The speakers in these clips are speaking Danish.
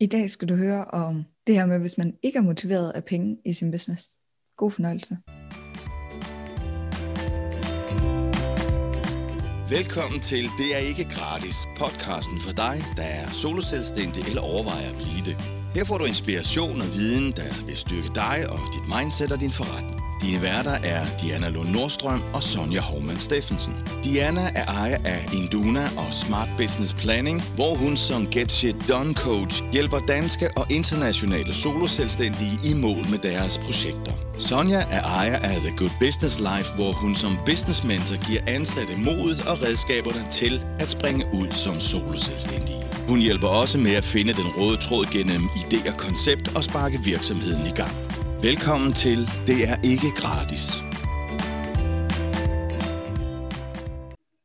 I dag skal du høre om det her med, hvis man ikke er motiveret af penge i sin business. God fornøjelse. Velkommen til Det er ikke gratis, podcasten for dig, der er soloselvstændig eller overvejer at blive det. Her får du inspiration og viden, der vil styrke dig og dit mindset og din forretning. Dine værter er Diana Lund Nordstrøm og Sonja Hormann Steffensen. Diana er ejer af Induna og Smart Business Planning, hvor hun som Get Shit Done Coach hjælper danske og internationale soloselvstændige i mål med deres projekter. Sonja er ejer af The Good Business Life, hvor hun som business mentor giver ansatte modet og redskaberne til at springe ud som soloselvstændige. Hun hjælper også med at finde den røde tråd gennem idé og koncept og sparke virksomheden i gang. Velkommen til Det er ikke gratis.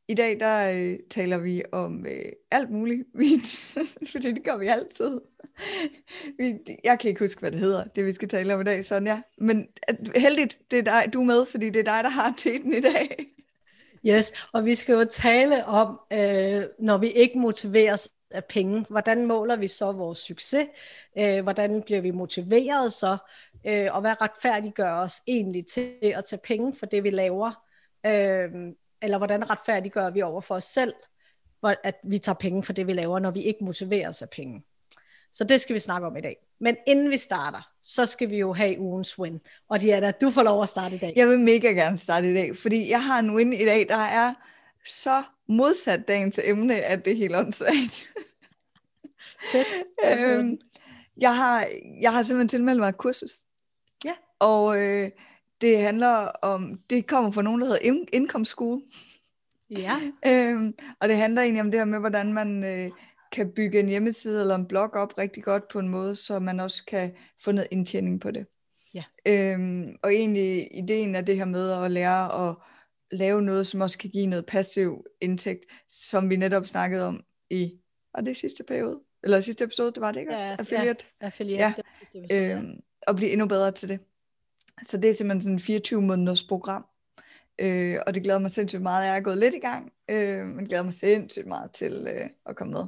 I dag der øh, taler vi om øh, alt muligt, fordi det gør vi altid. vi, jeg kan ikke huske, hvad det hedder, det vi skal tale om i dag, Sonja. Men heldigt, det er dig, du er med, fordi det er dig, der har teten i dag. Yes, og vi skal jo tale om, øh, når vi ikke motiveres af penge, hvordan måler vi så vores succes? Øh, hvordan bliver vi motiveret så? Øh, og hvad retfærdiggør os egentlig til at tage penge for det, vi laver? Øh, eller hvordan retfærdiggør vi over for os selv, at vi tager penge for det, vi laver, når vi ikke motiveres af penge? Så det skal vi snakke om i dag. Men inden vi starter, så skal vi jo have ugens win. Og Diana, du får lov at starte i dag. Jeg vil mega gerne starte i dag, fordi jeg har en win i dag, der er så modsat dagen til emne, at det er helt åndssvagt. Fedt. øhm, jeg, har, jeg har simpelthen tilmeldt mig et kursus. Ja. Og øh, det handler om, det kommer fra nogen, der hedder In- Income School. Ja. øhm, og det handler egentlig om det her med, hvordan man øh, kan bygge en hjemmeside eller en blog op rigtig godt på en måde, så man også kan få noget indtjening på det. Ja. Øhm, og egentlig ideen er det her med at lære at lave noget, som også kan give noget passiv indtægt, som vi netop snakkede om i, var det sidste periode? Eller sidste episode, det var det ikke også? Ja, affiliate. Ja, affiliate. Ja. Det episode, øhm, og blive endnu bedre til det. Så det er simpelthen sådan en 24 måneders program. Øh, og det glæder mig sindssygt meget. Jeg er gået lidt i gang, øh, men glæder mig sindssygt meget til øh, at komme med.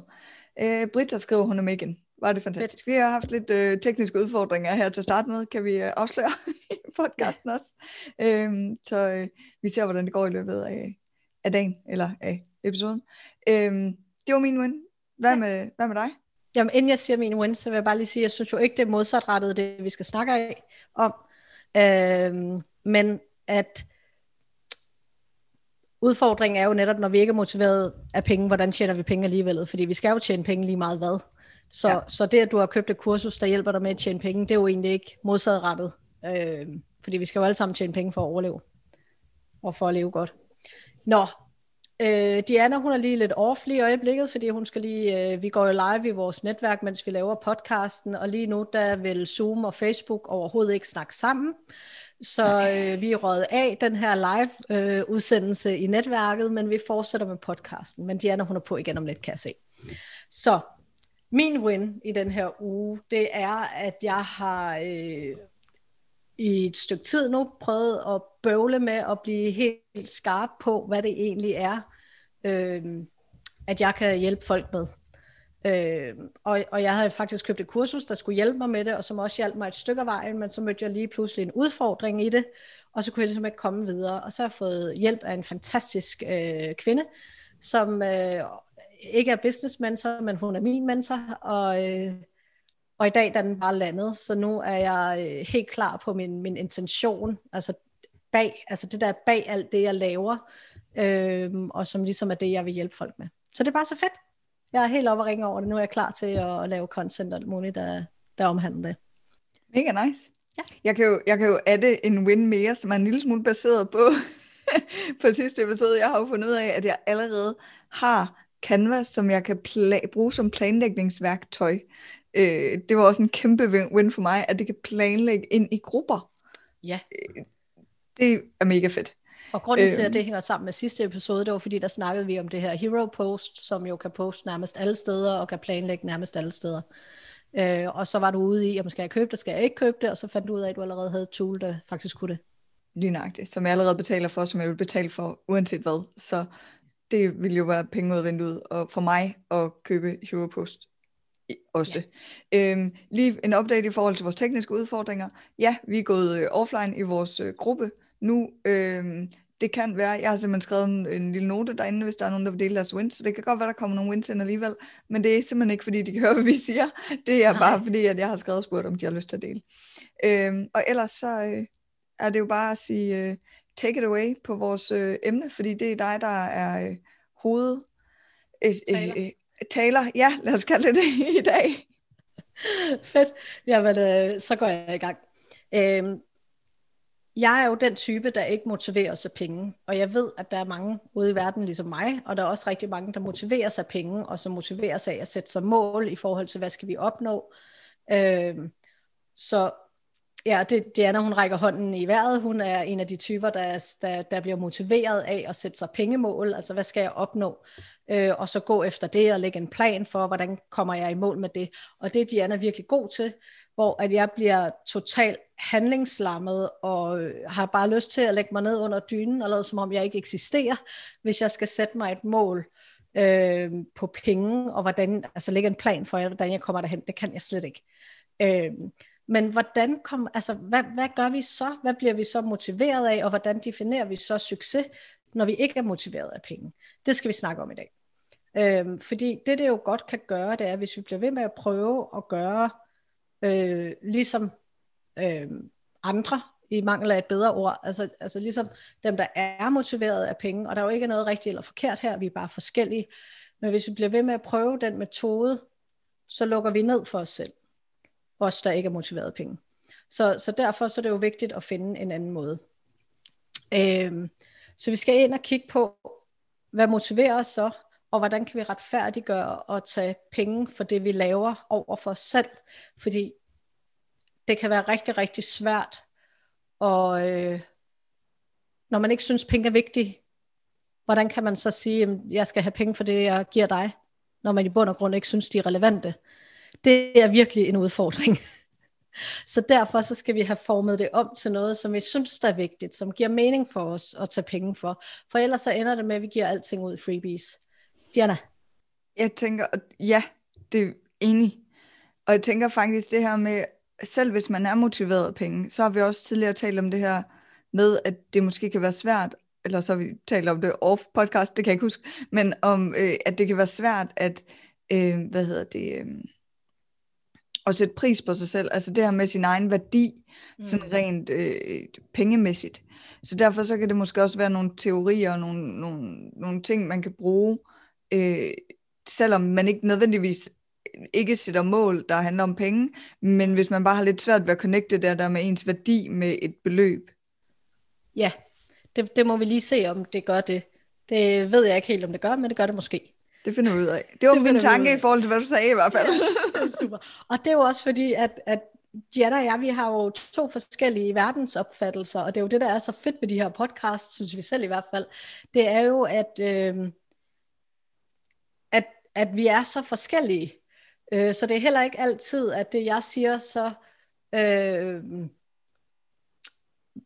Øh, Britta skriver, hun er med igen. Var det fantastisk. Vi har haft lidt øh, tekniske udfordringer her til at starte med, kan vi øh, afsløre i podcasten også. Øh, så øh, vi ser, hvordan det går i løbet af, af dagen, eller af episoden. Øh, det var min win. Hvad, ja. med, hvad med dig? Jamen, inden jeg siger min win, så vil jeg bare lige sige, at jeg synes jo ikke, det er modsatrettet, det vi skal snakke af, om. Øh, men at udfordringen er jo netop, når vi ikke er motiveret af penge, hvordan tjener vi penge alligevel? Fordi vi skal jo tjene penge lige meget hvad. Så, ja. så det, at du har købt et kursus, der hjælper dig med at tjene penge, det er jo egentlig ikke modsatrettet. Øh, fordi vi skal jo alle sammen tjene penge for at overleve. Og for at leve godt. Nå, øh, Diana, hun er lige lidt off lige i øjeblikket, fordi hun skal lige, øh, vi går jo live i vores netværk, mens vi laver podcasten, og lige nu, der vil Zoom og Facebook overhovedet ikke snakke sammen. Så øh, vi er røget af den her live øh, udsendelse i netværket, men vi fortsætter med podcasten. Men Diana, hun er på igen om lidt, kan jeg se. Så min win i den her uge, det er, at jeg har øh, i et stykke tid nu prøvet at bøvle med at blive helt skarp på, hvad det egentlig er, øh, at jeg kan hjælpe folk med. Øh, og, og jeg havde faktisk købt et kursus, der skulle hjælpe mig med det, og som også hjalp mig et stykke af vejen, men så mødte jeg lige pludselig en udfordring i det, og så kunne jeg ligesom ikke komme videre. Og så har jeg fået hjælp af en fantastisk øh, kvinde, som øh, ikke er business mentor, men hun er min mentor, og, øh, og i dag er den bare landet, så nu er jeg øh, helt klar på min, min intention, altså bag, altså det der bag alt det, jeg laver, øh, og som ligesom er det, jeg vil hjælpe folk med. Så det er bare så fedt jeg er helt oppe og ringe over det. Nu er jeg klar til at, at lave content og alt muligt, der, der omhandler det. Mega nice. Ja. Jeg kan jo, jeg kan jo adde en win mere, som er en lille smule baseret på, på sidste episode. Jeg har jo fundet ud af, at jeg allerede har Canvas, som jeg kan pla- bruge som planlægningsværktøj. Øh, det var også en kæmpe win for mig, at det kan planlægge ind i grupper. Ja. Øh, det er mega fedt. Og grunden til, at øhm. det hænger sammen med sidste episode, det var fordi, der snakkede vi om det her Hero Post, som jo kan poste nærmest alle steder, og kan planlægge nærmest alle steder. Øh, og så var du ude i, om skal jeg købe det, skal jeg ikke købe det, og så fandt du ud af, at du allerede havde et tool, der faktisk kunne det. Lige nøjagtigt, som jeg allerede betaler for, som jeg vil betale for, uanset hvad. Så det vil jo være penge ud af vinduet og for mig at købe Hero Post. også. Ja. Øhm, lige en update i forhold til vores tekniske udfordringer. Ja, vi er gået øh, offline i vores øh, gruppe nu. Øhm, det kan være, jeg har simpelthen skrevet en, en lille note derinde, hvis der er nogen, der vil dele deres wins, så det kan godt være, der kommer nogle wins ind alligevel, men det er simpelthen ikke, fordi de kan høre, hvad vi siger. Det er Nej. bare fordi, at jeg har skrevet og spurgt, om de har lyst til at dele. Øhm, og ellers så øh, er det jo bare at sige, øh, take it away på vores øh, emne, fordi det er dig, der er øh, hoved... Øh, taler. Øh, taler. Ja, lad os kalde det det i dag. Fedt. Jamen, øh, så går jeg i gang. Øhm, jeg er jo den type, der ikke motiverer sig penge, og jeg ved, at der er mange ude i verden ligesom mig, og der er også rigtig mange, der motiverer sig penge, og som motiverer sig af at sætte sig mål i forhold til, hvad skal vi opnå. Øhm, så ja, det, Diana, hun rækker hånden i vejret. Hun er en af de typer, der, der, der bliver motiveret af at sætte sig pengemål. Altså, hvad skal jeg opnå? Øh, og så gå efter det og lægge en plan for, hvordan kommer jeg i mål med det. Og det er Diana virkelig god til, hvor at jeg bliver totalt handlingslammet og øh, har bare lyst til at lægge mig ned under dynen og lade som om jeg ikke eksisterer, hvis jeg skal sætte mig et mål øh, på penge, og hvordan, altså lægge en plan for, hvordan jeg kommer derhen. Det kan jeg slet ikke. Øh, men hvordan kom, altså, hvad, hvad gør vi så? Hvad bliver vi så motiveret af, og hvordan definerer vi så succes, når vi ikke er motiveret af penge? Det skal vi snakke om i dag. Øhm, fordi det, det jo godt kan gøre, det er, hvis vi bliver ved med at prøve at gøre øh, ligesom øh, andre, i mangel af et bedre ord, altså, altså ligesom dem, der er motiveret af penge, og der er jo ikke noget rigtigt eller forkert her, vi er bare forskellige, men hvis vi bliver ved med at prøve den metode, så lukker vi ned for os selv os, der ikke er motiveret af penge. Så, så derfor så er det jo vigtigt at finde en anden måde. Øhm, så vi skal ind og kigge på, hvad motiverer os så, og hvordan kan vi retfærdiggøre at tage penge for det, vi laver over for os selv. Fordi det kan være rigtig, rigtig svært, og øh, når man ikke synes, penge er vigtige, hvordan kan man så sige, at jeg skal have penge for det, jeg giver dig, når man i bund og grund ikke synes, de er relevante det er virkelig en udfordring. Så derfor så skal vi have formet det om til noget, som vi synes der er vigtigt, som giver mening for os at tage penge for. For ellers så ender det med, at vi giver alting ud i freebies. Diana? Jeg tænker, ja, det er enig. Og jeg tænker faktisk det her med, selv hvis man er motiveret af penge, så har vi også tidligere talt om det her med, at det måske kan være svært, eller så har vi talt om det off podcast, det kan jeg ikke huske, men om, øh, at det kan være svært at, øh, hvad hedder det, øh, at sætte pris på sig selv, altså det her med sin egen værdi, mm. sådan rent øh, pengemæssigt. Så derfor så kan det måske også være nogle teorier og nogle, nogle, nogle ting, man kan bruge, øh, selvom man ikke nødvendigvis ikke sætter mål, der handler om penge, men hvis man bare har lidt svært ved at connecte det der med ens værdi med et beløb. Ja, det, det må vi lige se, om det gør det. Det ved jeg ikke helt, om det gør, men det gør det måske. Det finder vi ud af. Det var det min tanke i forhold til, hvad du sagde i hvert fald. Ja, det er super. Og det er jo også fordi, at, at Jana og jeg, vi har jo to forskellige verdensopfattelser, og det er jo det, der er så fedt ved de her podcasts, synes vi selv i hvert fald. Det er jo, at, øh, at, at vi er så forskellige. Øh, så det er heller ikke altid, at det jeg siger, så... Øh,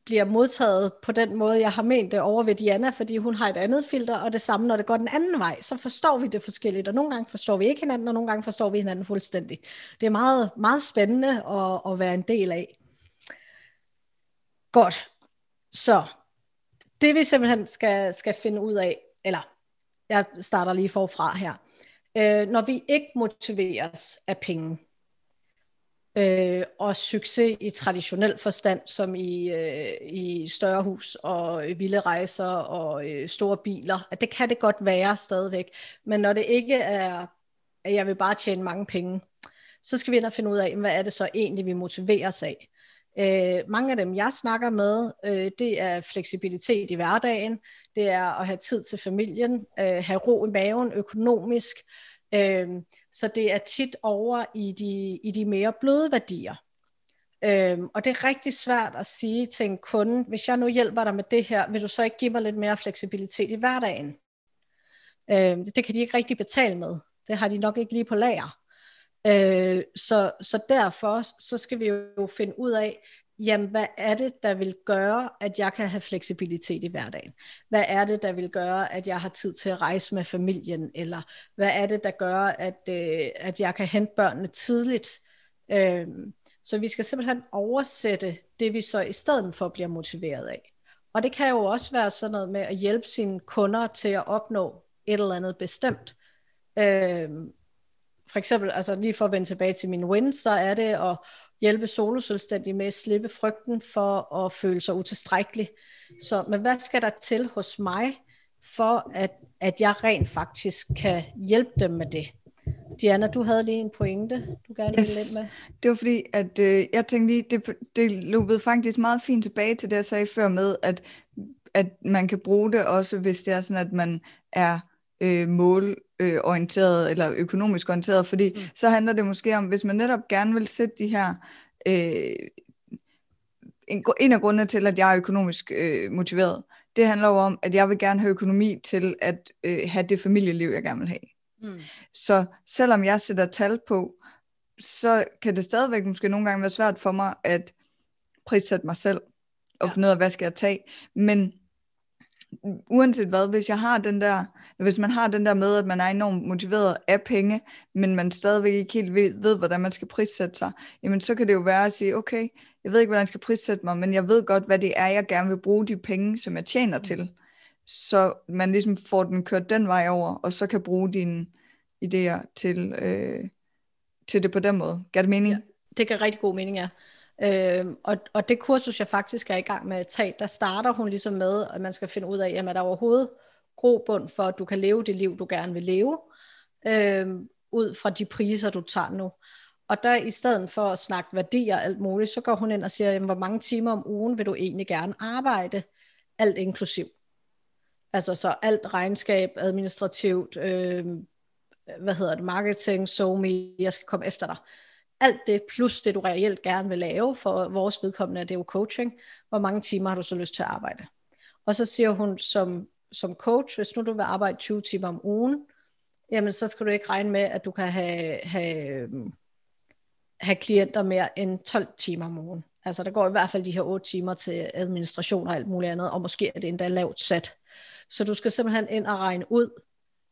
bliver modtaget på den måde, jeg har ment det over ved Diana, fordi hun har et andet filter, og det samme, når det går den anden vej, så forstår vi det forskelligt, og nogle gange forstår vi ikke hinanden, og nogle gange forstår vi hinanden fuldstændig. Det er meget, meget spændende at, at være en del af. Godt. Så, det vi simpelthen skal, skal finde ud af, eller jeg starter lige forfra her. Øh, når vi ikke motiveres af penge, øh, og succes i traditionel forstand, som i, øh, i større hus og vilde rejser og øh, store biler. At det kan det godt være stadigvæk. Men når det ikke er, at jeg vil bare tjene mange penge, så skal vi ind og finde ud af, hvad er det så egentlig, vi motiveres af. Øh, mange af dem, jeg snakker med, øh, det er fleksibilitet i hverdagen, det er at have tid til familien, øh, have ro i maven økonomisk, øh, så det er tit over i de, i de mere bløde værdier. Øhm, og det er rigtig svært at sige til en kunde, hvis jeg nu hjælper dig med det her, vil du så ikke give mig lidt mere fleksibilitet i hverdagen? Øhm, det, det kan de ikke rigtig betale med. Det har de nok ikke lige på lager. Øh, så, så derfor så skal vi jo finde ud af, jamen hvad er det, der vil gøre, at jeg kan have fleksibilitet i hverdagen? Hvad er det, der vil gøre, at jeg har tid til at rejse med familien? Eller hvad er det, der gør, at, øh, at jeg kan hente børnene tidligt? Øh, så vi skal simpelthen oversætte det, vi så i stedet for bliver motiveret af. Og det kan jo også være sådan noget med at hjælpe sine kunder til at opnå et eller andet bestemt. Øh, for eksempel, altså lige for at vende tilbage til min win, så er det at hjælpe soloselvstændige med at slippe frygten for at føle sig utilstrækkelig. Så, men hvad skal der til hos mig, for at, at jeg rent faktisk kan hjælpe dem med det? Diana, du havde lige en pointe, du gerne ville yes. lidt med. Det var fordi, at øh, jeg tænkte lige, det, det loopede faktisk meget fint tilbage til det, jeg sagde før med, at, at man kan bruge det også, hvis det er sådan, at man er øh, målorienteret eller økonomisk orienteret, fordi mm. så handler det måske om, hvis man netop gerne vil sætte de her øh, en, en af grundene til, at jeg er økonomisk øh, motiveret, det handler jo om, at jeg vil gerne have økonomi til at øh, have det familieliv, jeg gerne vil have. Mm. Så selvom jeg sætter tal på, så kan det stadigvæk måske nogle gange være svært for mig at prissætte mig selv og ja. finde ud af, hvad skal jeg tage. Men uanset hvad, hvis jeg har den der, hvis man har den der med, at man er enormt motiveret af penge, men man stadigvæk ikke helt ved, ved hvordan man skal prissætte sig, jamen så kan det jo være at sige, okay, jeg ved ikke, hvordan jeg skal prissætte mig, men jeg ved godt, hvad det er, jeg gerne vil bruge de penge, som jeg tjener til. Så man ligesom får den kørt den vej over, og så kan bruge dine idéer til, øh, til det på den måde. Gør det mening? Ja, det giver rigtig god mening, ja. Øh, og, og det kursus, jeg faktisk er i gang med at tage, der starter hun ligesom med, at man skal finde ud af, jamen er der overhovedet grobund for, at du kan leve det liv, du gerne vil leve, øh, ud fra de priser, du tager nu. Og der i stedet for at snakke værdier og alt muligt, så går hun ind og siger, jamen, hvor mange timer om ugen vil du egentlig gerne arbejde, alt inklusiv. Altså så alt regnskab, administrativt, øh, hvad hedder det, marketing, so jeg skal komme efter dig alt det plus det, du reelt gerne vil lave, for vores vedkommende det er jo coaching, hvor mange timer har du så lyst til at arbejde? Og så siger hun som, som coach, hvis nu du vil arbejde 20 timer om ugen, jamen så skal du ikke regne med, at du kan have, have, have klienter mere end 12 timer om ugen. Altså der går i hvert fald de her 8 timer til administration og alt muligt andet, og måske er det endda lavt sat. Så du skal simpelthen ind og regne ud,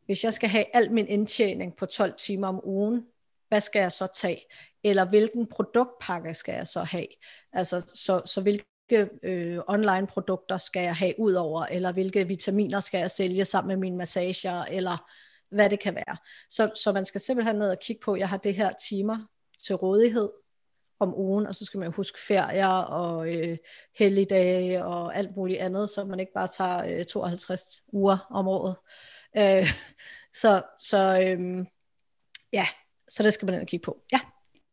hvis jeg skal have al min indtjening på 12 timer om ugen, hvad skal jeg så tage? Eller hvilken produktpakke skal jeg så have? Altså, så, så hvilke øh, online produkter skal jeg have ud over, eller hvilke vitaminer skal jeg sælge sammen med mine massager, eller hvad det kan være. Så, så man skal simpelthen ned og kigge på, jeg har det her timer til rådighed om ugen, og så skal man huske ferier og øh, helligdage og alt muligt andet, så man ikke bare tager øh, 52 uger om året. Øh, så så øh, ja, så det skal man ned og kigge på. Ja.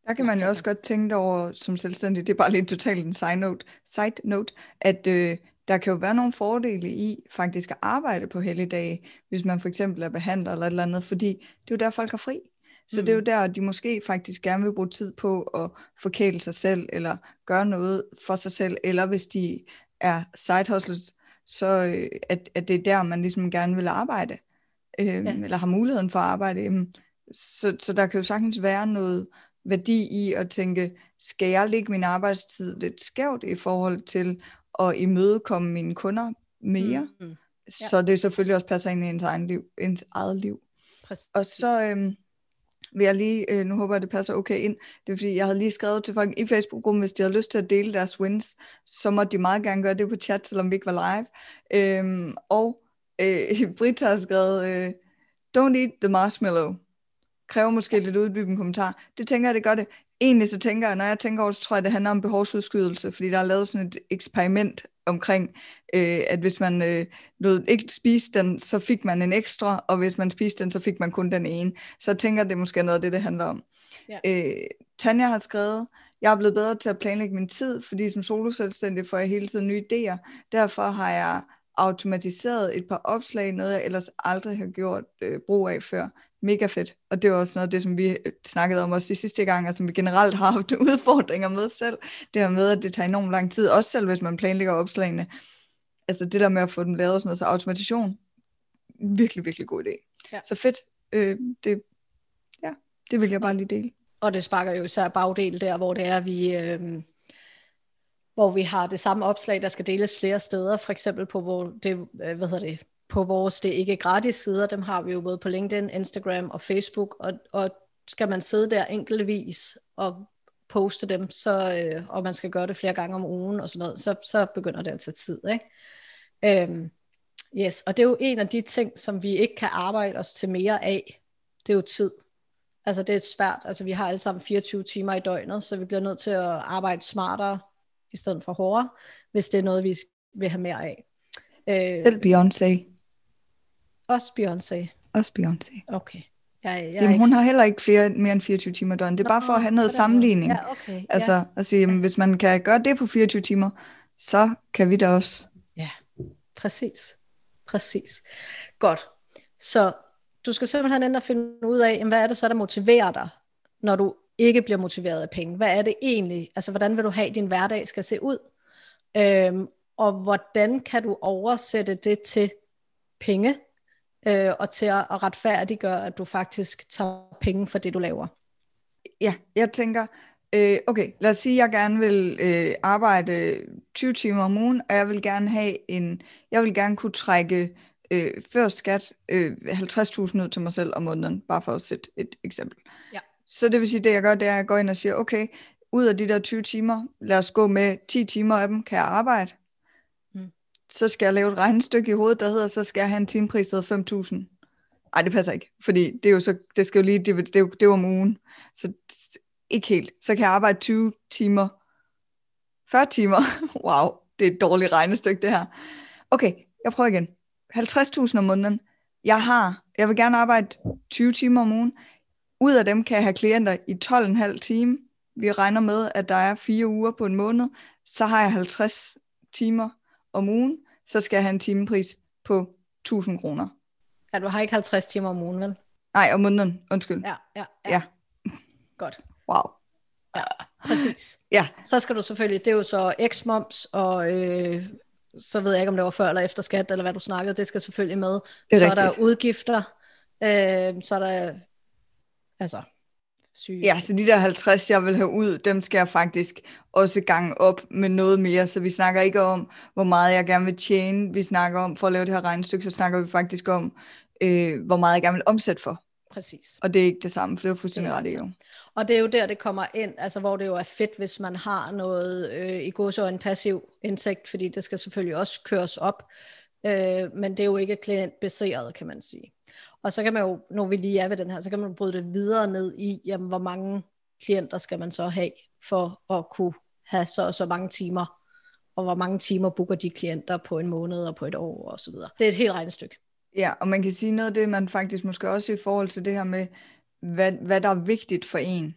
Der kan man jo også godt tænke over som selvstændig, det er bare lidt totalt en side note, side note at øh, der kan jo være nogle fordele i faktisk at arbejde på helligdage, hvis man for eksempel er behandler eller et eller andet, fordi det er jo der, folk har fri. Så mm. det er jo mm. der, de måske faktisk gerne vil bruge tid på at forkæle sig selv, eller gøre noget for sig selv, eller hvis de er side hustlers, så øh, at, at det er der, man ligesom gerne vil arbejde, øh, ja. eller har muligheden for at arbejde. Så, så der kan jo sagtens være noget værdi i at tænke, skal jeg lægge min arbejdstid lidt skævt i forhold til at imødekomme mine kunder mere? Mm, mm. Ja. Så det selvfølgelig også passer ind i ens, egen liv, ens eget liv. Præcis. Og så øhm, vil jeg lige, øh, nu håber jeg, det passer okay ind, det er fordi, jeg havde lige skrevet til folk i Facebook-gruppen, hvis de havde lyst til at dele deres wins, så måtte de meget gerne gøre det på chat, selvom vi ikke var live. Øhm, og øh, Britta har skrevet, øh, don't eat the marshmallow kræver måske lidt uddybende kommentar. Det tænker jeg, det gør det. Egentlig så tænker jeg, når jeg tænker over det, så tror jeg, det handler om behovsudskydelse, fordi der er lavet sådan et eksperiment omkring, øh, at hvis man øh, lød ikke spise den, så fik man en ekstra, og hvis man spiste den, så fik man kun den ene. Så jeg tænker, det er måske noget af det, det handler om. Ja. Øh, Tanja har skrevet, jeg er blevet bedre til at planlægge min tid, fordi som soloselvstændig får jeg hele tiden nye idéer. Derfor har jeg automatiseret et par opslag, noget jeg ellers aldrig har gjort øh, brug af før mega fedt. Og det var også noget af det, som vi øh, snakkede om også i sidste gang, og som vi generelt har haft udfordringer med selv. Det her med, at det tager enormt lang tid, også selv hvis man planlægger opslagene. Altså det der med at få dem lavet sådan noget, så automation, virkelig, virkelig god idé. Ja. Så fedt. Øh, det, ja, det vil jeg bare lige dele. Og det sparker jo især bagdel der, hvor det er, vi... Øh hvor vi har det samme opslag, der skal deles flere steder, for eksempel på, hvor det, øh, hvad hedder det, på vores det ikke gratis sider, dem har vi jo både på LinkedIn, Instagram og Facebook, og, og skal man sidde der enkeltvis og poste dem, så, øh, og man skal gøre det flere gange om ugen og sådan noget, så, så begynder det at tage tid. Ikke? Øhm, yes, og det er jo en af de ting, som vi ikke kan arbejde os til mere af, det er jo tid. Altså det er svært, altså vi har alle sammen 24 timer i døgnet, så vi bliver nødt til at arbejde smartere, i stedet for hårdere, hvis det er noget, vi vil have mere af. Øh, Selv Beyoncé. Også Beyoncé. Også Beyoncé. Okay. Jeg, jeg Jamen, ikke... hun har heller ikke flere, mere end 24 timer døgn. Det er Nå, bare for at have noget sammenligning. Ja, okay. Altså ja. at sige, jamen, hvis man kan gøre det på 24 timer, så kan vi da også. Ja, præcis. Præcis. Godt. Så du skal simpelthen ind og finde ud af, jamen, hvad er det så, der motiverer dig, når du ikke bliver motiveret af penge. Hvad er det egentlig? Altså, hvordan vil du have, at din hverdag skal se ud? Øhm, og hvordan kan du oversætte det til penge? Øh, og til at, at retfærdiggøre, at du faktisk tager penge for det, du laver. Ja, jeg tænker, øh, okay, lad os sige, at jeg gerne vil øh, arbejde 20 timer om ugen, og jeg vil gerne have en, jeg vil gerne kunne trække øh, før skat øh, 50.000 ud til mig selv om måneden, bare for at sætte et eksempel. Ja. Så det vil sige, det jeg gør, det er, at jeg går ind og siger, okay, ud af de der 20 timer, lad os gå med 10 timer af dem, kan jeg arbejde så skal jeg lave et regnestykke i hovedet, der hedder, så skal jeg have en timepris, der hedder 5.000. Nej, det passer ikke, fordi det er jo så, det skal jo lige, det, det, det, det er om ugen. Så ikke helt. Så kan jeg arbejde 20 timer, 40 timer. wow, det er et dårligt regnestykke, det her. Okay, jeg prøver igen. 50.000 om måneden. Jeg har, jeg vil gerne arbejde 20 timer om ugen. Ud af dem kan jeg have klienter i 12,5 timer. Vi regner med, at der er fire uger på en måned. Så har jeg 50 timer om ugen, så skal jeg have en timepris på 1000 kroner. Ja, du har ikke 50 timer om ugen, vel? Nej, om måneden, undskyld. Ja, ja, ja. ja. Godt. Wow. Ja, præcis. Ja. Så skal du selvfølgelig, det er jo så x-moms, og øh, så ved jeg ikke, om det var før eller efter skat, eller hvad du snakkede, det skal selvfølgelig med. Det er så rigtigt. er der udgifter, øh, så er der, altså, syge. Ja, så de der 50, jeg vil have ud, dem skal jeg faktisk også gange op med noget mere. Så vi snakker ikke om, hvor meget jeg gerne vil tjene. Vi snakker om, for at lave det her regnestykke, så snakker vi faktisk om, øh, hvor meget jeg gerne vil omsætte for. Præcis. Og det er ikke det samme, for det er fuldstændig ret i jo. Og det er jo der, det kommer ind, altså hvor det jo er fedt, hvis man har noget øh, i god en passiv indtægt, fordi det skal selvfølgelig også køres op. Øh, men det er jo ikke klientbaseret, kan man sige. Og så kan man jo, når vi lige er ved den her, så kan man bryde det videre ned i, jamen, hvor mange klienter skal man så have, for at kunne have så og så mange timer, og hvor mange timer booker de klienter på en måned og på et år og så videre. Det er et helt regnestykke. Ja, og man kan sige noget af det, man faktisk måske også i forhold til det her med, hvad, hvad der er vigtigt for en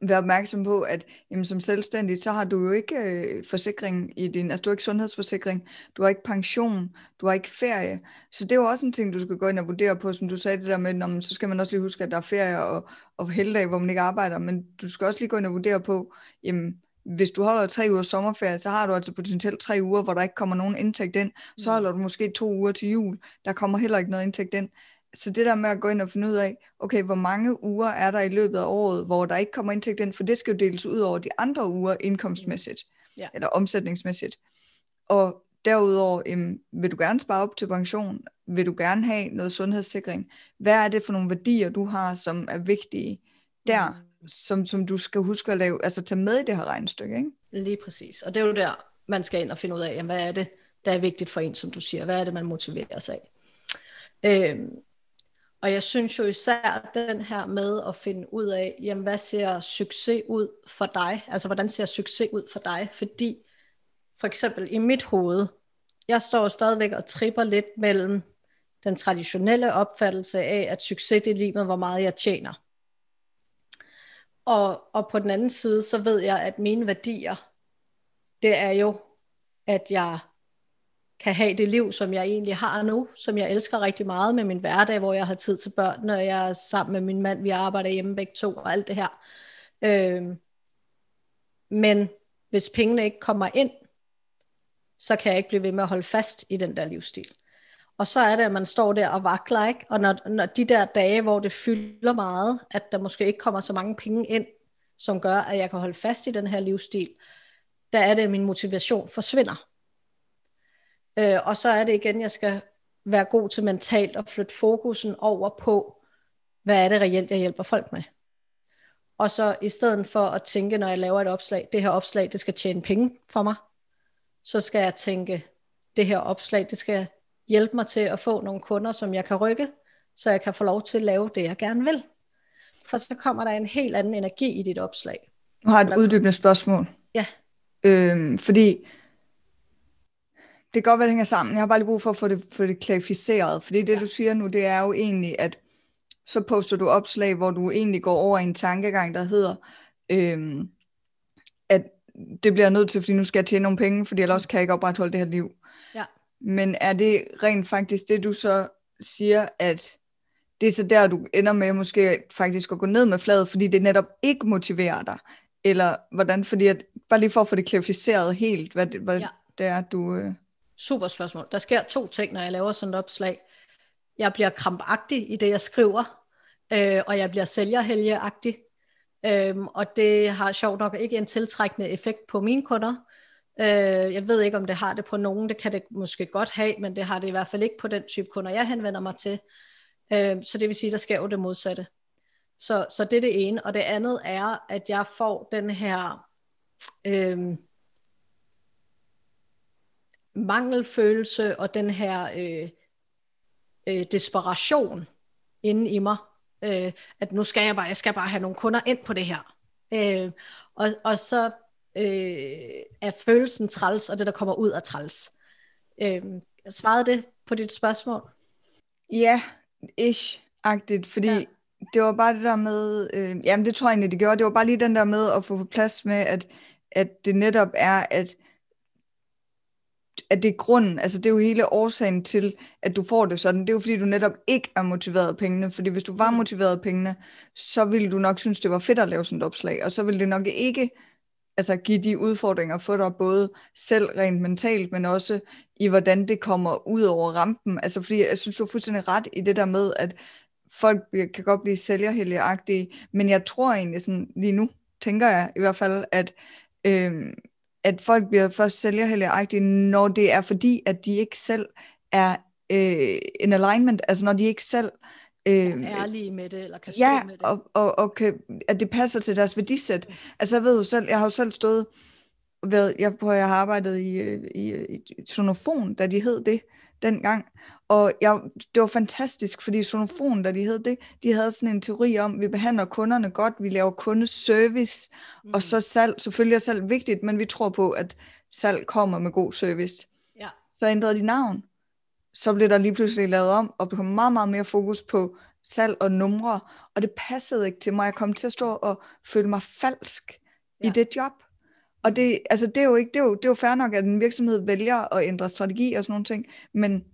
være opmærksom på, at jamen, som selvstændig, så har du jo ikke øh, forsikring i din, altså du har ikke sundhedsforsikring, du har ikke pension, du har ikke ferie, så det er jo også en ting, du skal gå ind og vurdere på, som du sagde det der med, når man, så skal man også lige huske, at der er ferie og, og helligdag, hvor man ikke arbejder, men du skal også lige gå ind og vurdere på, jamen, hvis du holder tre uger sommerferie, så har du altså potentielt tre uger, hvor der ikke kommer nogen indtægt ind. Så mm. holder du måske to uger til jul, der kommer heller ikke noget indtægt ind så det der med at gå ind og finde ud af, okay, hvor mange uger er der i løbet af året, hvor der ikke kommer indtægt ind, for det skal jo deles ud over de andre uger indkomstmæssigt, ja. eller omsætningsmæssigt. Og derudover, em, vil du gerne spare op til pension? Vil du gerne have noget sundhedssikring? Hvad er det for nogle værdier, du har, som er vigtige der, mm. som, som du skal huske at lave, altså tage med i det her regnestykke, ikke? Lige præcis. Og det er jo der, man skal ind og finde ud af, jamen, hvad er det, der er vigtigt for en, som du siger? Hvad er det, man motiverer sig af? Øhm, og jeg synes jo især den her med at finde ud af, jamen hvad ser succes ud for dig? Altså hvordan ser succes ud for dig? Fordi for eksempel i mit hoved, jeg står stadigvæk og tripper lidt mellem den traditionelle opfattelse af, at succes det er lige med, hvor meget jeg tjener. Og, og på den anden side, så ved jeg, at mine værdier, det er jo, at jeg kan have det liv, som jeg egentlig har nu, som jeg elsker rigtig meget med min hverdag, hvor jeg har tid til børn, og jeg er sammen med min mand, vi arbejder hjemme begge to, og alt det her. Øh, men hvis pengene ikke kommer ind, så kan jeg ikke blive ved med at holde fast i den der livsstil. Og så er det, at man står der og vakler, ikke? Og når, når de der dage, hvor det fylder meget, at der måske ikke kommer så mange penge ind, som gør, at jeg kan holde fast i den her livsstil, der er det, at min motivation forsvinder. Øh, og så er det igen, jeg skal være god til mentalt at flytte fokusen over på, hvad er det reelt, jeg hjælper folk med. Og så i stedet for at tænke, når jeg laver et opslag, det her opslag, det skal tjene penge for mig, så skal jeg tænke, det her opslag, det skal hjælpe mig til at få nogle kunder, som jeg kan rykke, så jeg kan få lov til at lave det, jeg gerne vil. For så kommer der en helt anden energi i dit opslag. Nu har jeg et uddybende spørgsmål. Ja. Øhm, fordi det kan godt være, det hænger sammen. Jeg har bare lige brug for at få det, få det klarificeret. Fordi det, ja. du siger nu, det er jo egentlig, at så poster du opslag, hvor du egentlig går over en tankegang, der hedder, øhm, at det bliver jeg nødt til, fordi nu skal jeg tjene nogle penge, fordi ellers kan jeg ikke opretholde det her liv. Ja. Men er det rent faktisk det, du så siger, at det er så der, du ender med måske faktisk at gå ned med fladet, fordi det netop ikke motiverer dig? Eller hvordan? Fordi at, bare lige for at få det klarificeret helt, hvad det, hvad ja. det er, du... Øh... Super spørgsmål. Der sker to ting, når jeg laver sådan et opslag. Jeg bliver krampagtig i det, jeg skriver, øh, og jeg bliver sælgerhelgeagtig. Øhm, og det har sjovt nok ikke en tiltrækkende effekt på mine kunder. Øh, jeg ved ikke, om det har det på nogen. Det kan det måske godt have, men det har det i hvert fald ikke på den type kunder, jeg henvender mig til. Øh, så det vil sige, der sker jo det modsatte. Så, så det er det ene. Og det andet er, at jeg får den her øh, mangelfølelse og den her øh, øh, desperation inde i mig, øh, at nu skal jeg bare, jeg skal bare have nogle kunder ind på det her. Øh, og, og så øh, er følelsen træls, og det der kommer ud af træls. Øh, svarede det på dit spørgsmål? Ja, ish-agtigt, fordi ja. det var bare det der med, øh, jamen det tror jeg egentlig, det gjorde, det var bare lige den der med at få på plads med, at, at det netop er, at at det er grunden, altså det er jo hele årsagen til, at du får det sådan. Det er jo fordi, du netop ikke er motiveret af pengene. Fordi hvis du var mm. motiveret af pengene, så ville du nok synes, det var fedt at lave sådan et opslag. Og så ville det nok ikke altså, give de udfordringer for dig, både selv rent mentalt, men også i hvordan det kommer ud over rampen. Altså fordi jeg synes, du er fuldstændig ret i det der med, at folk kan godt blive sælgerhelgeagtige, men jeg tror egentlig sådan, lige nu, tænker jeg i hvert fald, at øh, at folk bliver først sælgerhelgeagtige, når det er fordi, at de ikke selv er øh, alignment, altså når de ikke selv øh, er ærlige med det, eller kan ja, med det. og, og, og kan, at det passer til deres værdisæt. Altså jeg ved jo selv, jeg har jo selv stået, ved, jeg, hvor jeg har arbejdet i, øh, i, i sonofon, da de hed det dengang, og jeg, det var fantastisk, fordi Sonofon, da de hed det, de havde sådan en teori om, at vi behandler kunderne godt, vi laver kundeservice, mm. og så salg, selvfølgelig er salg vigtigt, men vi tror på, at salg kommer med god service. Ja. Så ændrede de navn. Så blev der lige pludselig lavet om, og blev meget, meget mere fokus på salg og numre, og det passede ikke til mig. Jeg kom til at stå og føle mig falsk ja. i det job. Og det, altså det er jo ikke, det er jo, det er jo fair nok, at en virksomhed vælger at ændre strategi og sådan nogle ting, men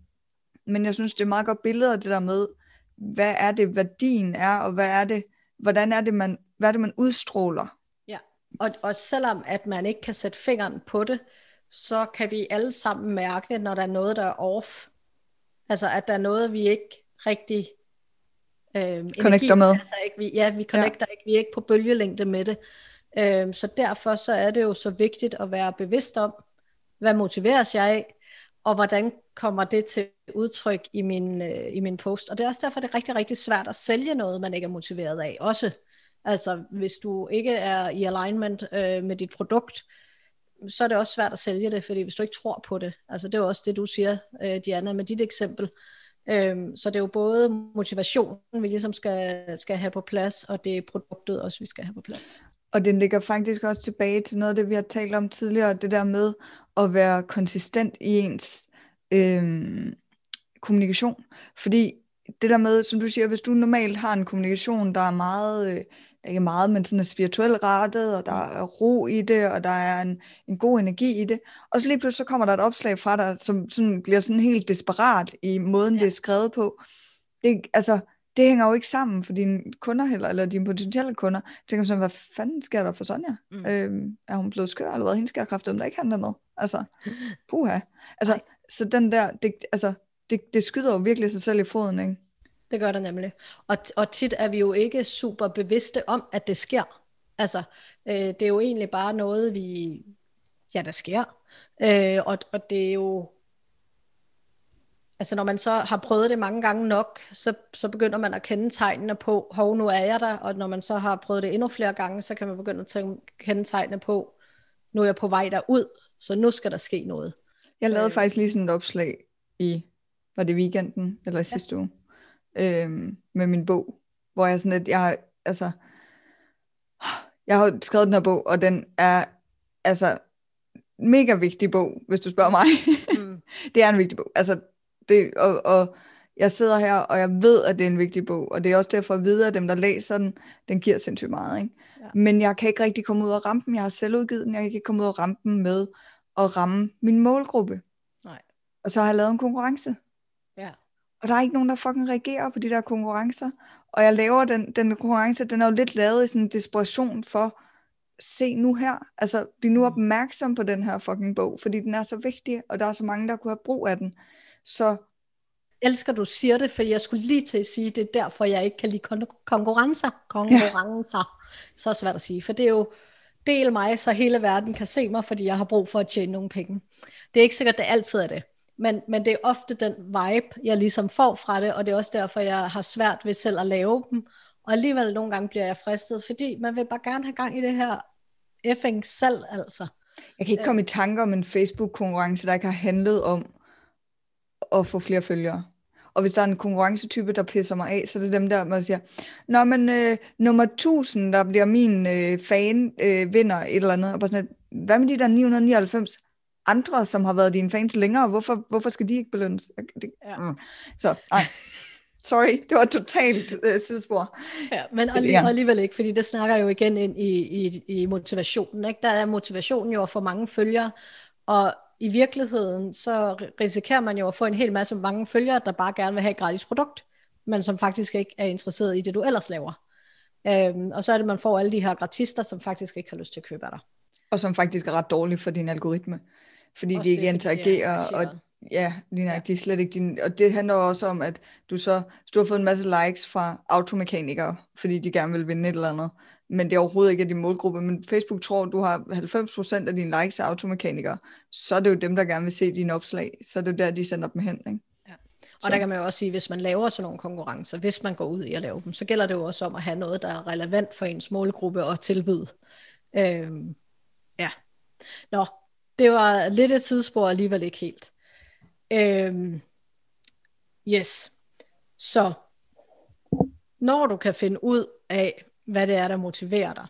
men jeg synes, det er meget godt billede af det der med, hvad er det værdien er, og hvad er det, hvordan er det, man, hvad er det, man udstråler. Ja, og, og selvom at man ikke kan sætte fingeren på det, så kan vi alle sammen mærke, når der er noget, der er off. Altså, at der er noget, vi ikke rigtig øh, connecter med. Altså, ikke, vi, ja, vi connecter ja. ikke, vi er ikke på bølgelængde med det. Øh, så derfor så er det jo så vigtigt at være bevidst om, hvad motiveres jeg af, og hvordan kommer det til udtryk i min, øh, i min post. Og det er også derfor, det er rigtig, rigtig svært at sælge noget, man ikke er motiveret af. Også, altså hvis du ikke er i alignment øh, med dit produkt, så er det også svært at sælge det, fordi hvis du ikke tror på det, altså det er også det, du siger, øh, Diana, med dit eksempel. Øh, så det er jo både motivationen, vi ligesom skal, skal have på plads, og det er produktet også, vi skal have på plads. Og den ligger faktisk også tilbage til noget af det, vi har talt om tidligere, det der med at være konsistent i ens øh, kommunikation. Fordi det der med, som du siger, hvis du normalt har en kommunikation, der er meget, øh, ikke meget, men sådan er spirituelt rettet, og der er ro i det, og der er en, en god energi i det, og så lige pludselig så kommer der et opslag fra dig, som sådan bliver sådan helt desperat i måden, ja. det er skrevet på. Det, altså, det hænger jo ikke sammen for dine kunder heller, eller dine potentielle kunder. Tænker sådan, hvad fanden sker der for Sonja? Mm. Øhm, er hun blevet skør, eller hvad? Hende skal jeg der ikke handler med. Altså, puha. Altså, Nej. så den der, det, altså, det, det skyder jo virkelig sig selv i foden, ikke? Det gør det nemlig. Og, og tit er vi jo ikke super bevidste om, at det sker. Altså, øh, det er jo egentlig bare noget, vi Ja, der sker. Øh, og, og det er jo... Altså når man så har prøvet det mange gange nok, så, så begynder man at kende tegnene på, hov, nu er jeg der, og når man så har prøvet det endnu flere gange, så kan man begynde at kende tegnene på, nu er jeg på vej derud, så nu skal der ske noget. Jeg lavede øh. faktisk lige sådan et opslag i, var det weekenden, eller sidste ja. uge, øh, med min bog, hvor jeg sådan lidt, jeg altså, jeg har skrevet den her bog, og den er, altså, mega vigtig bog, hvis du spørger mig. Mm. det er en vigtig bog. Altså, det, og, og jeg sidder her, og jeg ved, at det er en vigtig bog, og det er også derfor at vide, at dem, der læser den, den giver sindssygt meget. Ikke? Ja. Men jeg kan ikke rigtig komme ud af rampen. Jeg har selv udgivet den, jeg kan ikke komme ud af rampen med at ramme min målgruppe. Nej. Og så har jeg lavet en konkurrence. Ja. Og der er ikke nogen, der fucking reagerer på de der konkurrencer. Og jeg laver den, den konkurrence, den er jo lidt lavet i sådan en desperation for, se nu her, altså bliv nu mm. opmærksom på den her fucking bog, fordi den er så vigtig, og der er så mange, der kunne have brug af den. Så elsker, du siger det, for jeg skulle lige til at sige, det er derfor, jeg ikke kan lide kon- konkurrencer. Konkurrencer. Ja. Så svært at sige, for det er jo del mig, så hele verden kan se mig, fordi jeg har brug for at tjene nogle penge. Det er ikke sikkert, det altid er det. Men, men det er ofte den vibe, jeg ligesom får fra det, og det er også derfor, jeg har svært ved selv at lave dem. Og alligevel nogle gange bliver jeg fristet, fordi man vil bare gerne have gang i det her effing selv, altså. Jeg kan ikke komme i tanker om en Facebook-konkurrence, der ikke har handlet om at få flere følgere. Og hvis der er en konkurrencetype, der pisser mig af, så er det dem der, man siger, Nå, men øh, nummer 1000, der bliver min øh, fan, øh, vinder et eller andet. Og bare sådan, hvad med de der 999 andre, som har været dine fans længere? Hvorfor, hvorfor skal de ikke belønnes? Det, ja. mm. Så, nej. Sorry, det var totalt øh, sidespor. Ja, men alligevel, alligevel ikke, fordi det snakker jo igen ind i, i, i motivationen. Ikke? Der er motivationen jo at få mange følgere, og i virkeligheden, så risikerer man jo at få en hel masse mange følgere, der bare gerne vil have et gratis produkt, men som faktisk ikke er interesseret i det, du ellers laver. Øhm, og så er det, man får alle de her gratister, som faktisk ikke har lyst til at købe af dig. Og som faktisk er ret dårlige for din algoritme. Fordi Også de ikke det, interagerer, de og ja, lige ja. de er slet ikke din, og det handler også om, at du så, du har fået en masse likes fra automekanikere, fordi de gerne vil vinde et eller andet, men det er overhovedet ikke din målgruppe, men Facebook tror, du har 90% af dine likes af automekanikere, så er det jo dem, der gerne vil se dine opslag, så er det jo der, de sender dem hen, ikke? Ja. Og så. der kan man jo også sige, hvis man laver sådan nogle konkurrencer, hvis man går ud i at lave dem, så gælder det jo også om at have noget, der er relevant for ens målgruppe og tilbyde. Øhm, ja. Nå, det var lidt et tidsspor alligevel ikke helt. Øhm, yes. Så når du kan finde ud af, hvad det er, der motiverer dig.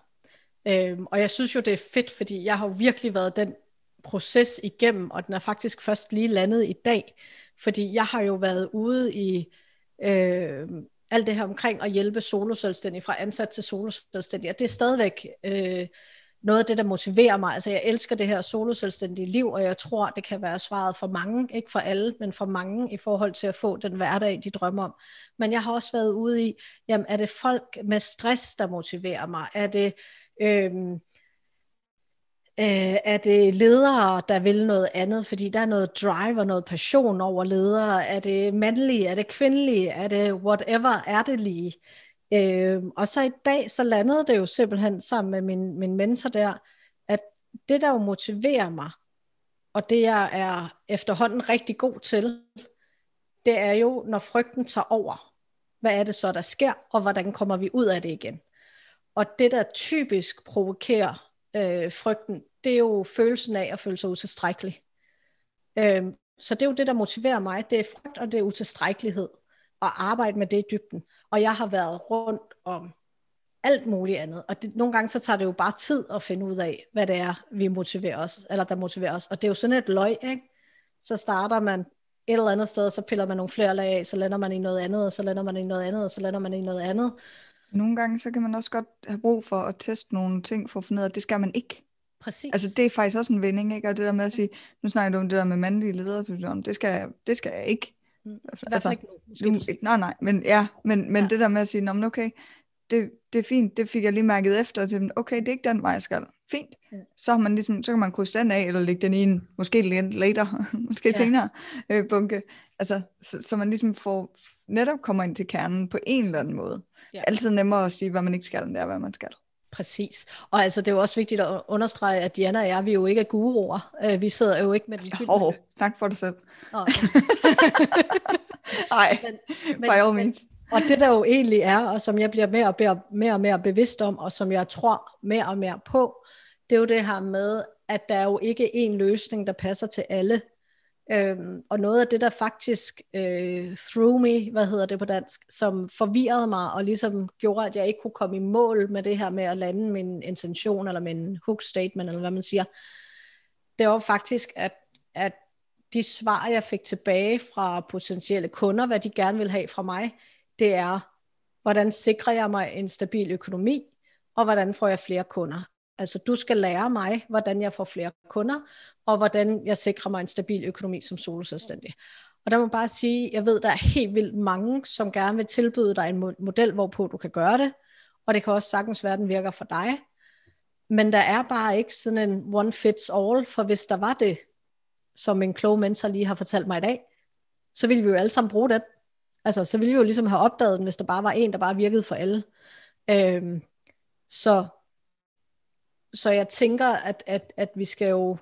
Øhm, og jeg synes jo, det er fedt, fordi jeg har jo virkelig været den proces igennem, og den er faktisk først lige landet i dag, fordi jeg har jo været ude i øh, alt det her omkring at hjælpe soloselvstændige fra ansat til soloselvstændige, og det er stadigvæk øh, noget af det, der motiverer mig. Altså jeg elsker det her soloselvstændige liv, og jeg tror, det kan være svaret for mange, ikke for alle, men for mange i forhold til at få den hverdag, de drømmer om. Men jeg har også været ude i, jamen er det folk med stress, der motiverer mig? Er det... Øhm, øh, er det ledere, der vil noget andet, fordi der er noget drive og noget passion over ledere? Er det mandlige? Er det kvindelige? Er det whatever? Er det lige? Øh, og så i dag, så landede det jo simpelthen sammen med min, min mentor der, at det der jo motiverer mig, og det jeg er efterhånden rigtig god til, det er jo, når frygten tager over. Hvad er det så, der sker, og hvordan kommer vi ud af det igen? Og det, der typisk provokerer øh, frygten, det er jo følelsen af at føle sig utilstrækkelig. Øh, så det er jo det, der motiverer mig. Det er frygt, og det er utilstrækkelighed og arbejde med det i dybden. Og jeg har været rundt om alt muligt andet. Og det, nogle gange så tager det jo bare tid at finde ud af, hvad det er, vi motiverer os, eller der motiverer os. Og det er jo sådan et løg, ikke? Så starter man et eller andet sted, så piller man nogle flere lag af, så lander man i noget andet, og så lander man i noget andet, og så lander man i noget andet. Nogle gange, så kan man også godt have brug for at teste nogle ting, for at finde ud af, at det skal man ikke. Præcis. Altså det er faktisk også en vending, ikke? Og det der med at sige, nu snakker du om det der med mandlige ledere, det skal, det skal jeg ikke. Mm. Altså, ikke nu, du, nej, nej, men ja, men, men ja. det der med at sige, men okay, det, det er fint, det fik jeg lige mærket efter, til, okay, det er ikke den vej, jeg skal. Fint. Ja. Så, har man ligesom, så kan man krydse den af, eller lægge den i en, måske lidt later, måske ja. senere, øh, bunke. Altså, så, så man ligesom får, netop kommer ind til kernen på en eller anden måde. Ja. Altid nemmere at sige, hvad man ikke skal, end det er, hvad man skal. Præcis. Og altså, det er jo også vigtigt at understrege, at Diana og jeg, vi jo ikke er guruer. Uh, vi sidder jo ikke med. Åh, oh, snak for dig selv. Nej, men, by all means. Og det der jo egentlig er, og som jeg bliver mere og mere, mere og mere bevidst om, og som jeg tror mere og mere på, det er jo det her med, at der er jo ikke en løsning, der passer til alle. Øhm, og noget af det, der faktisk øh, threw me, hvad hedder det på dansk, som forvirrede mig, og ligesom gjorde, at jeg ikke kunne komme i mål med det her med at lande min intention, eller min hook statement, eller hvad man siger, det var faktisk, at, at de svar, jeg fik tilbage fra potentielle kunder, hvad de gerne vil have fra mig, det er, hvordan sikrer jeg mig en stabil økonomi, og hvordan får jeg flere kunder. Altså du skal lære mig, hvordan jeg får flere kunder, og hvordan jeg sikrer mig en stabil økonomi som soloselvstændig. Og der må bare sige, jeg ved, der er helt vildt mange, som gerne vil tilbyde dig en model, hvorpå du kan gøre det, og det kan også sagtens være, at den virker for dig. Men der er bare ikke sådan en one fits all, for hvis der var det, som en klog mentor lige har fortalt mig i dag, så ville vi jo alle sammen bruge den. Altså, så ville vi jo ligesom have opdaget den, hvis der bare var en, der bare virkede for alle. Øhm, så, så jeg tænker, at, at, at vi skal jo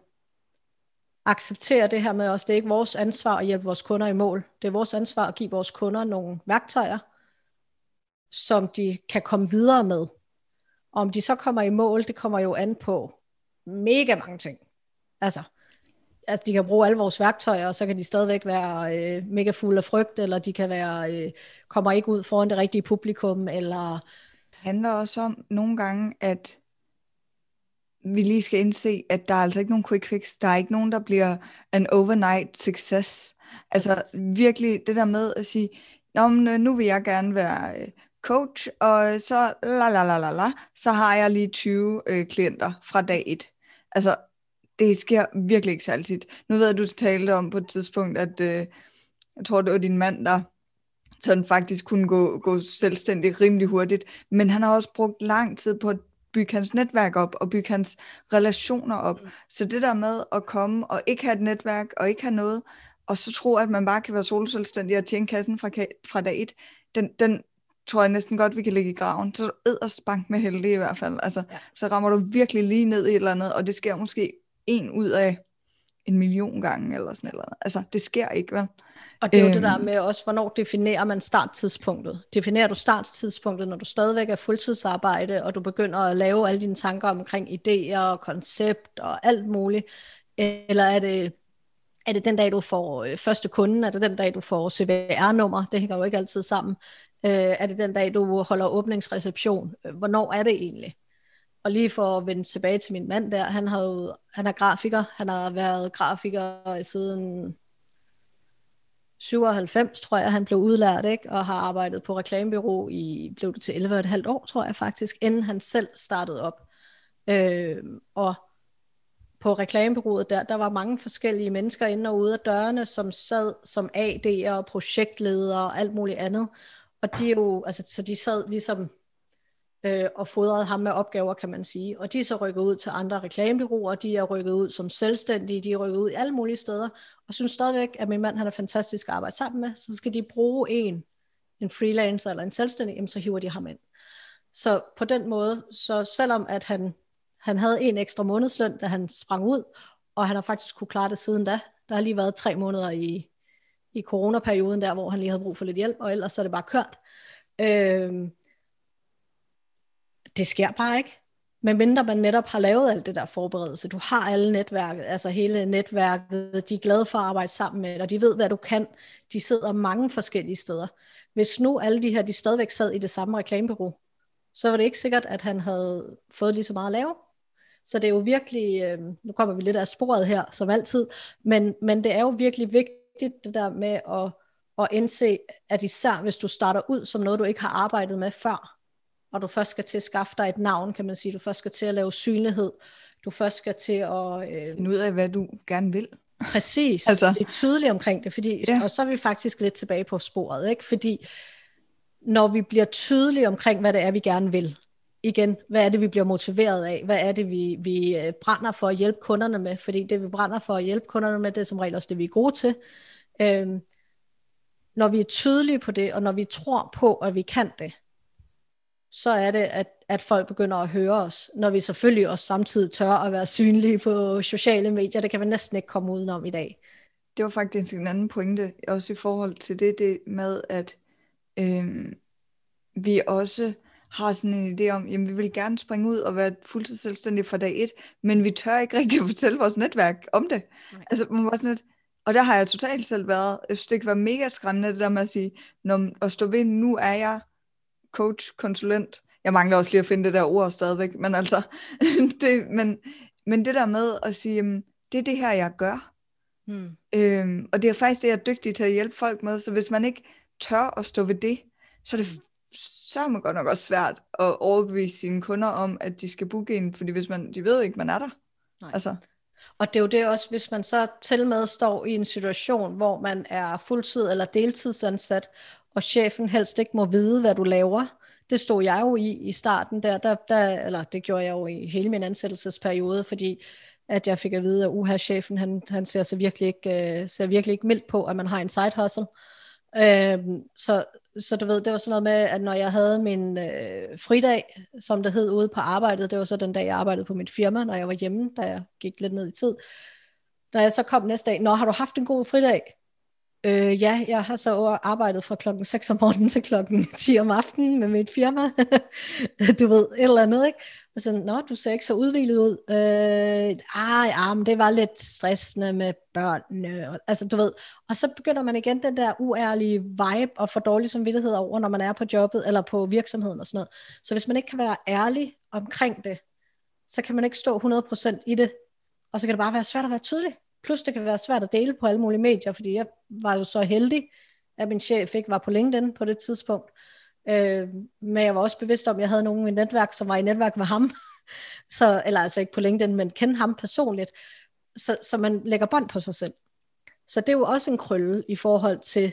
acceptere det her med os. Det er ikke vores ansvar at hjælpe vores kunder i mål. Det er vores ansvar at give vores kunder nogle værktøjer, som de kan komme videre med. Og om de så kommer i mål, det kommer jo an på mega mange ting. Altså, altså de kan bruge alle vores værktøjer, og så kan de stadigvæk være øh, mega fulde af frygt, eller de kan være øh, kommer ikke ud foran det rigtige publikum, eller... Det handler også om nogle gange, at vi lige skal indse, at der er altså ikke nogen quick fix. Der er ikke nogen, der bliver en overnight success. Altså virkelig det der med at sige, Nå, men, øh, nu vil jeg gerne være øh, coach, og så la la la la la, så har jeg lige 20 øh, klienter fra dag 1. Altså det sker virkelig ikke altid. Nu ved jeg, at du talte om på et tidspunkt, at øh, jeg tror, det var din mand, der sådan faktisk kunne gå, gå selvstændig rimelig hurtigt. Men han har også brugt lang tid på at bygge hans netværk op og bygge hans relationer op. Mm. Så det der med at komme og ikke have et netværk og ikke have noget, og så tro, at man bare kan være solselvstændig og tjene kassen fra, fra dag et, den, den tror jeg næsten godt, vi kan ligge i graven. Så er spank med heldig i hvert fald. Altså, ja. Så rammer du virkelig lige ned i et eller andet, og det sker måske en ud af en million gange, eller sådan noget. Altså, det sker ikke, vel? Og det er jo det der øhm. med også, hvornår definerer man starttidspunktet. Definerer du starttidspunktet, når du stadigvæk er fuldtidsarbejde, og du begynder at lave alle dine tanker omkring idéer og koncept og alt muligt, eller er det, er det den dag, du får øh, første kunde, er det den dag, du får CVR-nummer, det hænger jo ikke altid sammen, øh, er det den dag, du holder åbningsreception, hvornår er det egentlig? Og lige for at vende tilbage til min mand der, han, har jo, han er grafiker, han har været grafiker siden 97, tror jeg, han blev udlært, ikke? og har arbejdet på reklamebyrå i, blev det til 11,5 år, tror jeg faktisk, inden han selv startede op. Øh, og på reklamebyrået der, der var mange forskellige mennesker inde og ude af dørene, som sad som AD'er og projektledere og alt muligt andet. Og de jo, altså, så de sad ligesom øh, og fodret ham med opgaver, kan man sige. Og de er så rykket ud til andre reklamebyråer, de er rykket ud som selvstændige, de er rykket ud i alle mulige steder, og synes stadigvæk, at min mand han er fantastisk at arbejde sammen med, så skal de bruge en, en freelancer eller en selvstændig, jamen, så hiver de ham ind. Så på den måde, så selvom at han, han havde en ekstra månedsløn, da han sprang ud, og han har faktisk kunne klare det siden da, der har lige været tre måneder i, i coronaperioden der, hvor han lige havde brug for lidt hjælp, og ellers så er det bare kørt. Øh, det sker bare ikke. Men mindre man netop har lavet alt det der forberedelse. Du har alle netværket, altså hele netværket, de er glade for at arbejde sammen med dig, de ved, hvad du kan. De sidder mange forskellige steder. Hvis nu alle de her, de stadigvæk sad i det samme reklamebureau, så var det ikke sikkert, at han havde fået lige så meget at lave. Så det er jo virkelig, øh, nu kommer vi lidt af sporet her, som altid, men, men det er jo virkelig vigtigt, det der med at, at indse, at især hvis du starter ud som noget, du ikke har arbejdet med før, og du først skal til at skaffe dig et navn, kan man sige, du først skal til at lave synlighed, du først skal til at... Øh, Finde ud af, hvad du gerne vil. Præcis, altså. det er tydeligt omkring det, fordi, ja. og så er vi faktisk lidt tilbage på sporet, ikke? fordi når vi bliver tydelige omkring, hvad det er, vi gerne vil, igen, hvad er det, vi bliver motiveret af? Hvad er det, vi, vi øh, brænder for at hjælpe kunderne med? Fordi det, vi brænder for at hjælpe kunderne med, det er som regel også det, vi er gode til. Øhm, når vi er tydelige på det, og når vi tror på, at vi kan det, så er det, at, at folk begynder at høre os, når vi selvfølgelig også samtidig tør at være synlige på sociale medier. Det kan man næsten ikke komme udenom i dag. Det var faktisk en anden pointe, også i forhold til det, det med, at øh, vi også har sådan en idé om, jamen vi vil gerne springe ud og være fuldtidsselvstændige fra dag et, men vi tør ikke rigtig fortælle vores netværk om det. Nej. Altså, man var sådan et, og der har jeg totalt selv været, jeg synes, det kan være mega skræmmende, det der med at sige, når, at stå ved, nu er jeg coach, konsulent. Jeg mangler også lige at finde det der ord stadigvæk, men altså, det, men, men det der med at sige, jamen, det er det her, jeg gør. Hmm. Øhm, og det er faktisk det, jeg er dygtig til at hjælpe folk med, så hvis man ikke tør at stå ved det, så er det så er man godt nok også svært at overbevise sine kunder om, at de skal booke en, fordi hvis man, de ved jo ikke, man er der. Nej. Altså. Og det er jo det også, hvis man så til med står i en situation, hvor man er fuldtid eller deltidsansat, og chefen helst ikke må vide, hvad du laver. Det stod jeg jo i i starten der, der, der eller det gjorde jeg jo i hele min ansættelsesperiode, fordi at jeg fik at vide, at uha, chefen han, han ser, så virkelig ikke, øh, ser virkelig ikke mildt på, at man har en side hustle. Øhm, så, så du ved, det var sådan noget med, at når jeg havde min øh, fridag, som det hed ude på arbejdet, det var så den dag, jeg arbejdede på mit firma, når jeg var hjemme, da jeg gik lidt ned i tid. Da jeg så kom næste dag, Nå, har du haft en god fridag? Øh, ja, jeg har så arbejdet fra klokken 6 om morgenen til klokken 10 om aftenen med mit firma. du ved, et eller andet, ikke? Og sådan, nå, du ser ikke så udvildet ud. Øh, ah, ja, men det var lidt stressende med børnene. Altså, du ved. Og så begynder man igen den der uærlige vibe og for dårlig samvittighed over, når man er på jobbet eller på virksomheden og sådan noget. Så hvis man ikke kan være ærlig omkring det, så kan man ikke stå 100% i det. Og så kan det bare være svært at være tydelig. Plus det kan være svært at dele på alle mulige medier, fordi jeg var jo så heldig, at min chef ikke var på LinkedIn på det tidspunkt. Øh, men jeg var også bevidst om, at jeg havde nogen i netværk, som var i netværk med ham. så, eller altså ikke på LinkedIn, men kende ham personligt. Så, så man lægger bånd på sig selv. Så det er jo også en krølle i forhold til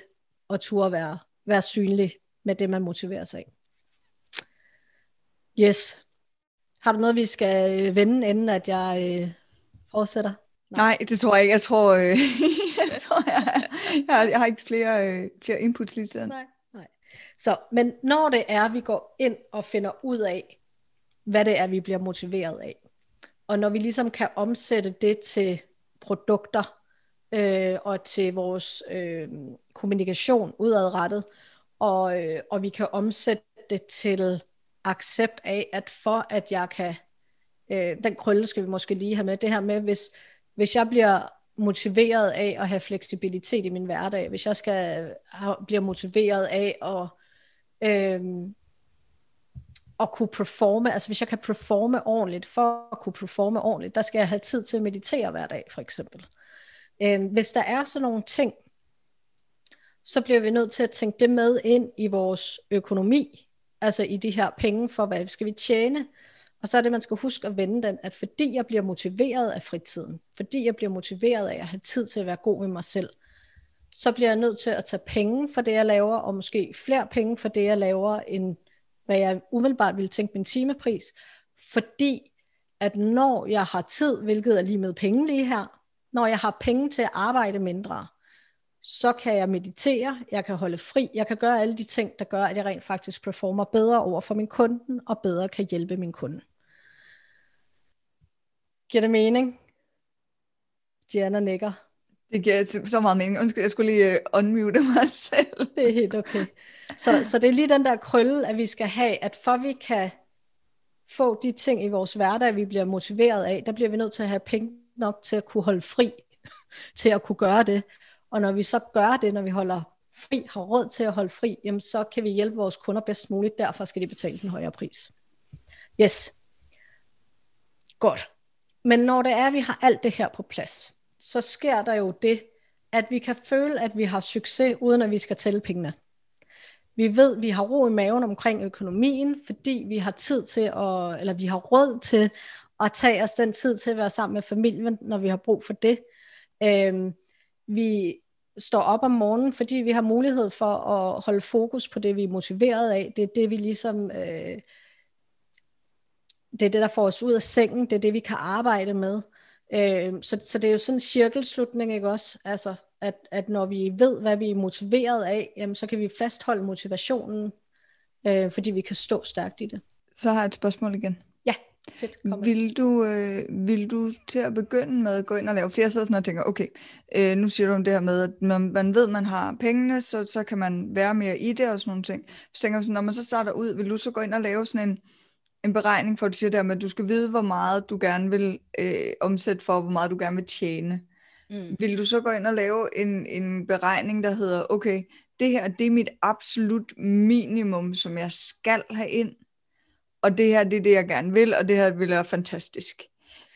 at turde være, være synlig med det, man motiverer sig af. Yes. Har du noget, vi skal øh, vende, inden at jeg øh, fortsætter? Nej. Det tror jeg ikke. Jeg tror, øh, jeg, tror jeg, jeg, jeg har ikke flere, øh, flere inputs lige til Nej. Så, men når det er, vi går ind og finder ud af, hvad det er, vi bliver motiveret af, og når vi ligesom kan omsætte det til produkter øh, og til vores øh, kommunikation udadrettet, og, øh, og vi kan omsætte det til accept af, at for at jeg kan, øh, den krølle skal vi måske lige have med, det her med, hvis, hvis jeg bliver motiveret af at have fleksibilitet i min hverdag, hvis jeg skal bliver motiveret af at, øhm, at kunne performe, altså hvis jeg kan performe ordentligt, for at kunne performe ordentligt, der skal jeg have tid til at meditere hver dag, for eksempel. Øhm, hvis der er sådan nogle ting, så bliver vi nødt til at tænke det med ind i vores økonomi, altså i de her penge for, hvad skal vi tjene, og så er det, man skal huske at vende den, at fordi jeg bliver motiveret af fritiden, fordi jeg bliver motiveret af at have tid til at være god med mig selv, så bliver jeg nødt til at tage penge for det, jeg laver, og måske flere penge for det, jeg laver, end hvad jeg umiddelbart ville tænke min timepris. Fordi at når jeg har tid, hvilket er lige med penge lige her, når jeg har penge til at arbejde mindre, så kan jeg meditere, jeg kan holde fri, jeg kan gøre alle de ting, der gør, at jeg rent faktisk performer bedre over for min kunden, og bedre kan hjælpe min kunde. Giver det mening? Gianna nikker. Det giver så meget mening. Undskyld, jeg skulle lige uh, unmute mig selv. Det er helt okay. Så, så det er lige den der krølle, at vi skal have, at for vi kan få de ting i vores hverdag, vi bliver motiveret af, der bliver vi nødt til at have penge nok til at kunne holde fri, til at kunne gøre det. Og når vi så gør det, når vi holder fri, har råd til at holde fri, jamen så kan vi hjælpe vores kunder bedst muligt, derfor skal de betale den højere pris. Yes. Godt. Men når det er, at vi har alt det her på plads, så sker der jo det, at vi kan føle, at vi har succes, uden at vi skal tælle pengene. Vi ved, at vi har ro i maven omkring økonomien, fordi vi har tid til at, eller vi har råd til at tage os den tid til at være sammen med familien, når vi har brug for det. Øhm, vi står op om morgenen, fordi vi har mulighed for at holde fokus på det, vi er motiveret af. Det er det, vi ligesom øh, det er det, der får os ud af sengen, det er det, vi kan arbejde med. Øh, så, så det er jo sådan en cirkelslutning, ikke også? Altså, at, at når vi ved, hvad vi er motiveret af, jamen, så kan vi fastholde motivationen øh, fordi vi kan stå stærkt i det. Så har jeg et spørgsmål igen. Ja, fedt. Vil du, øh, vil du til at begynde med at gå ind og lave, flere sidder sådan og tænker, okay, øh, nu siger du om det her med, at man, man ved, at man har pengene, så, så kan man være mere i det og sådan nogle ting. Så tænker jeg, når man så starter ud, vil du så gå ind og lave sådan en, en beregning for, at du siger der med, at du skal vide, hvor meget du gerne vil øh, omsætte for, hvor meget du gerne vil tjene. Mm. Vil du så gå ind og lave en, en beregning, der hedder, okay, det her, det er mit absolut minimum, som jeg skal have ind, og det her, det er det, jeg gerne vil, og det her vil være fantastisk.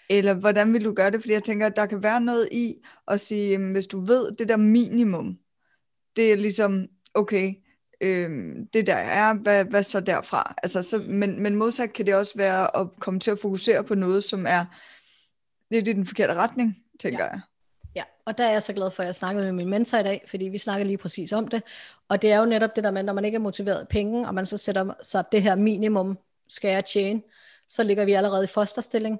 Eller hvordan vil du gøre det? Fordi jeg tænker, at der kan være noget i at sige, hvis du ved, det der minimum, det er ligesom, okay, øhm, det der er, hvad, hvad så derfra? Altså, så, men, men modsat kan det også være at komme til at fokusere på noget, som er lidt i den forkerte retning, tænker ja. jeg. Ja, og der er jeg så glad for, at jeg snakkede med min mentor i dag, fordi vi snakker lige præcis om det. Og det er jo netop det der med, når man ikke er motiveret af penge, og man så sætter så det her minimum, skal jeg tjene, så ligger vi allerede i fosterstilling,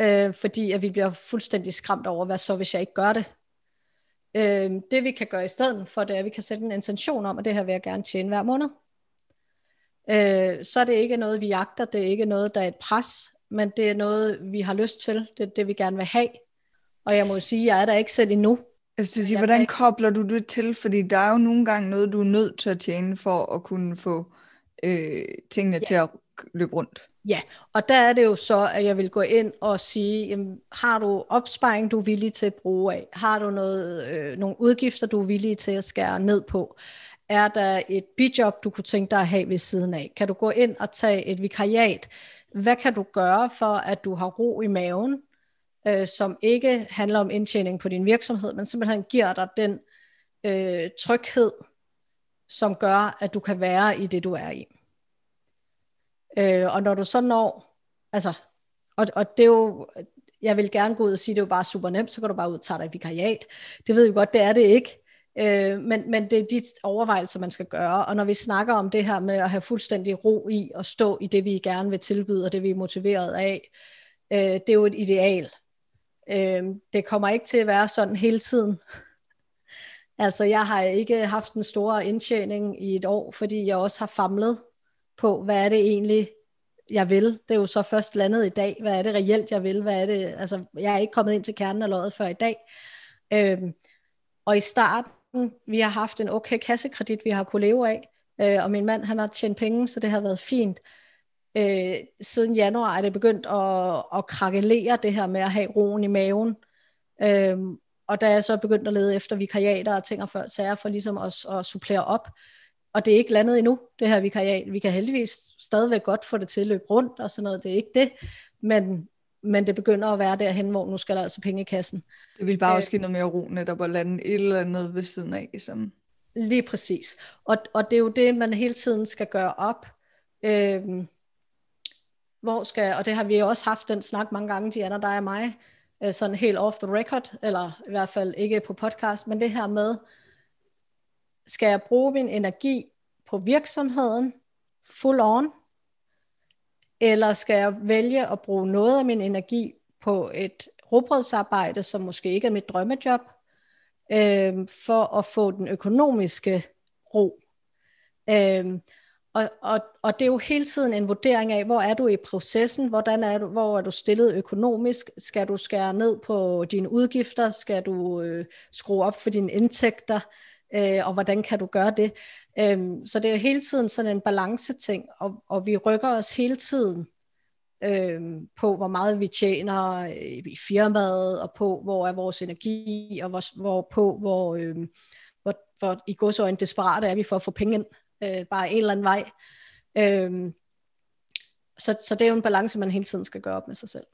øh, fordi at vi bliver fuldstændig skræmt over, hvad så hvis jeg ikke gør det. Øh, det vi kan gøre i stedet for, det er, at vi kan sætte en intention om, at det her vil jeg gerne tjene hver måned. Øh, så er det ikke noget, vi jagter, det er ikke noget, der er et pres, men det er noget, vi har lyst til, det er det, vi gerne vil have. Og jeg må sige, jeg er der ikke selv endnu. Jeg skal sige, hvordan kobler du det til? Fordi der er jo nogle gange noget, du er nødt til at tjene for at kunne få øh, tingene ja. til at løbe rundt. Ja, og der er det jo så, at jeg vil gå ind og sige, jamen, har du opsparing, du er villig til at bruge af? Har du noget, øh, nogle udgifter, du er villig til at skære ned på? Er der et bidjob, du kunne tænke dig at have ved siden af? Kan du gå ind og tage et vikariat? Hvad kan du gøre for, at du har ro i maven, øh, som ikke handler om indtjening på din virksomhed, men simpelthen giver dig den øh, tryghed, som gør, at du kan være i det, du er i. Øh, og når du så når, altså, og, og det er jo, jeg vil gerne gå ud og sige, det er jo bare super nemt, så kan du bare ud og tager dig et vikariat. Det ved jeg godt, det er det ikke. Øh, men, men det er de overvejelser, man skal gøre. Og når vi snakker om det her med at have fuldstændig ro i og stå i det, vi gerne vil tilbyde, og det vi er motiveret af, øh, det er jo et ideal. Øh, det kommer ikke til at være sådan hele tiden. altså jeg har ikke haft en stor indtjening i et år, fordi jeg også har famlet på, hvad er det egentlig, jeg vil. Det er jo så først landet i dag. Hvad er det reelt, jeg vil? Hvad er det? Altså, jeg er ikke kommet ind til kernen af løjet før i dag. Øhm, og i starten, vi har haft en okay kassekredit, vi har kunne leve af. Øh, og min mand, han har tjent penge, så det har været fint. Øh, siden januar er det begyndt at, at krakelere det her med at have roen i maven. Øh, og da jeg så begyndt at lede efter vikariater og ting og før sager for ligesom at, at supplere op, og det er ikke landet endnu, det her vikariat. Vi kan heldigvis stadigvæk godt få det til at løbe rundt og sådan noget, det er ikke det, men, men det begynder at være derhen, hvor nu skal der altså penge i kassen. Det vil bare øh, også give noget mere ro netop at lande et eller andet ved siden af. Som... Lige præcis. Og, og det er jo det, man hele tiden skal gøre op. Øhm, hvor skal, og det har vi også haft den snak mange gange, Diana, dig og mig, øh, sådan helt off the record, eller i hvert fald ikke på podcast, men det her med, skal jeg bruge min energi på virksomheden full on, eller skal jeg vælge at bruge noget af min energi på et råbrødsarbejde, som måske ikke er mit drømmejob, øh, for at få den økonomiske ro. Øh, og, og, og det er jo hele tiden en vurdering af, hvor er du i processen, hvordan er du, hvor er du stillet økonomisk, skal du skære ned på dine udgifter, skal du øh, skrue op for dine indtægter, øh, og hvordan kan du gøre det? Øh, så det er hele tiden sådan en balanceting, og, og vi rykker os hele tiden øh, på, hvor meget vi tjener øh, i firmaet, og på, hvor er vores energi, og hvor, hvor på, hvor, øh, hvor, hvor i godsøjne desperate er vi for at få penge ind, øh, bare en eller anden vej. Øh, så, så det er jo en balance, man hele tiden skal gøre op med sig selv.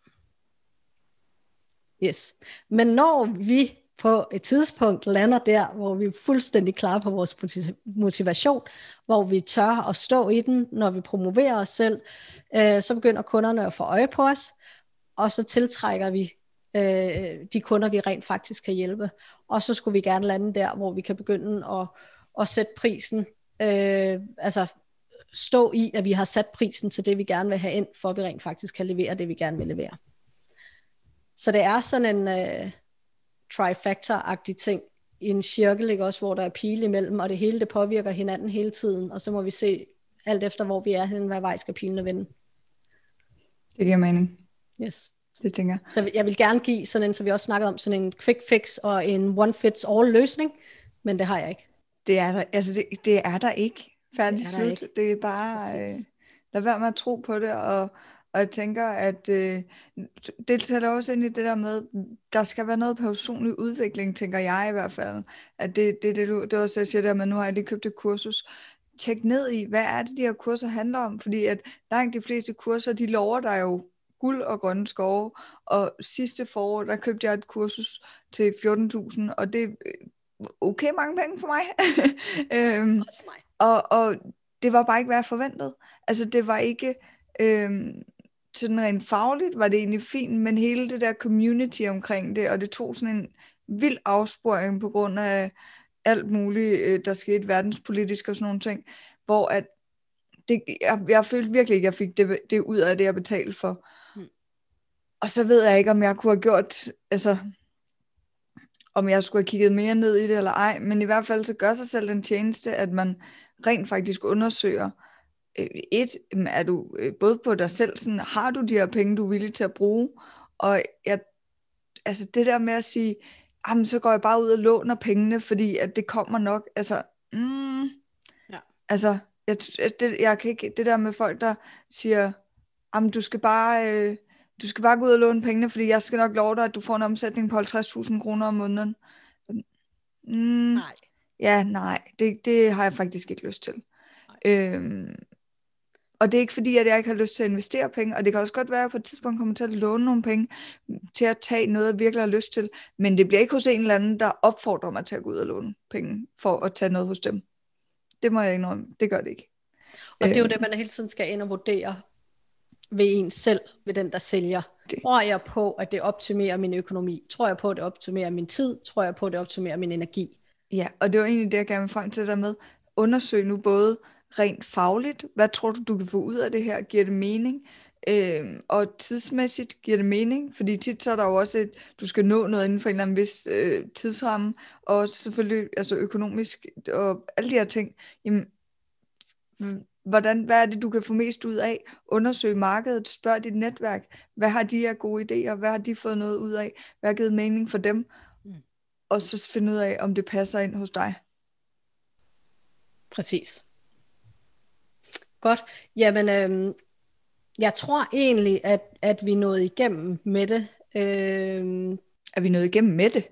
Yes. Men når vi på et tidspunkt lander der, hvor vi er fuldstændig klar på vores motivation, hvor vi tør at stå i den, når vi promoverer os selv, øh, så begynder kunderne at få øje på os, og så tiltrækker vi øh, de kunder, vi rent faktisk kan hjælpe. Og så skulle vi gerne lande der, hvor vi kan begynde at, at sætte prisen, øh, altså stå i, at vi har sat prisen til det, vi gerne vil have ind, for at vi rent faktisk kan levere det, vi gerne vil levere. Så det er sådan en... Øh, trifactor-agtig ting i en cirkel, ikke? også hvor der er pile imellem, og det hele det påvirker hinanden hele tiden, og så må vi se, alt efter hvor vi er henne, hvad vej skal pilen vende. Det giver mening. Yes. Det tænker jeg. Så jeg vil gerne give sådan en, så vi også snakket om, sådan en quick fix og en one fits all løsning, men det har jeg ikke. Det er der, altså det, det er der ikke. Færdig Det er slut. ikke. Det er bare, øh, Præcis. lad være med at tro på det, og, og jeg tænker, at øh, det tæller også ind i det der med, der skal være noget personlig udvikling, tænker jeg i hvert fald. At det, det, det, du, det er også, jeg siger der, men nu har jeg lige købt et kursus. Tjek ned i, hvad er det, de her kurser handler om? Fordi at langt de fleste kurser, de lover dig jo guld og grønne skove. Og sidste forår, der købte jeg et kursus til 14.000, og det er øh, okay mange penge for mig. øhm, Også for mig. og, og det var bare ikke, hvad jeg forventede. Altså, det var ikke... Øhm, sådan rent fagligt var det egentlig fint, men hele det der community omkring det, og det tog sådan en vild afsporing på grund af alt muligt, øh, der skete verdenspolitisk og sådan nogle ting, hvor at det, jeg, jeg følte virkelig ikke, at jeg fik det, det ud af det, jeg betalte for. Mm. Og så ved jeg ikke, om jeg kunne have gjort, altså, om jeg skulle have kigget mere ned i det eller ej, men i hvert fald så gør sig selv den tjeneste, at man rent faktisk undersøger, et, jamen, er du øh, både på dig selv, sådan, har du de her penge, du er villig til at bruge, og jeg, altså det der med at sige, jamen så går jeg bare ud og låner pengene, fordi at det kommer nok, altså, mm, Ja. altså, jeg, det, jeg kan ikke, det der med folk, der siger, jamen du skal bare, øh, du skal bare gå ud og låne pengene, fordi jeg skal nok love dig, at du får en omsætning på 50.000 kroner om måneden. Mm, Nej. Ja, nej, det, det har jeg faktisk ikke lyst til. Øhm, og det er ikke fordi, at jeg ikke har lyst til at investere penge, og det kan også godt være, at jeg på et tidspunkt kommer til at låne nogle penge til at tage noget, jeg virkelig har lyst til, men det bliver ikke hos en eller anden, der opfordrer mig til at gå ud og låne penge for at tage noget hos dem. Det må jeg indrømme, det gør det ikke. Og det er jo Øh. det, man hele tiden skal ind og vurdere ved en selv, ved den, der sælger. Det. Tror jeg på, at det optimerer min økonomi? Tror jeg på, at det optimerer min tid? Tror jeg på, at det optimerer min energi? Ja, og det var egentlig det, jeg gerne vil frem til der med. Undersøg nu både rent fagligt, hvad tror du, du kan få ud af det her? Giver det mening? Øhm, og tidsmæssigt giver det mening, fordi tit så er der jo også et, du skal nå noget inden for en eller anden vis øh, tidsramme, og selvfølgelig altså økonomisk, og alle de her ting. Jamen, hvordan, hvad er det, du kan få mest ud af? Undersøg markedet, spørg dit netværk, hvad har de her gode idéer, hvad har de fået noget ud af, hvad har givet mening for dem? Mm. Og så finde ud af, om det passer ind hos dig. Præcis. Godt. Jamen, øhm, jeg tror egentlig, at, at vi nåede igennem med det. Øhm, Er vi nået igennem med det?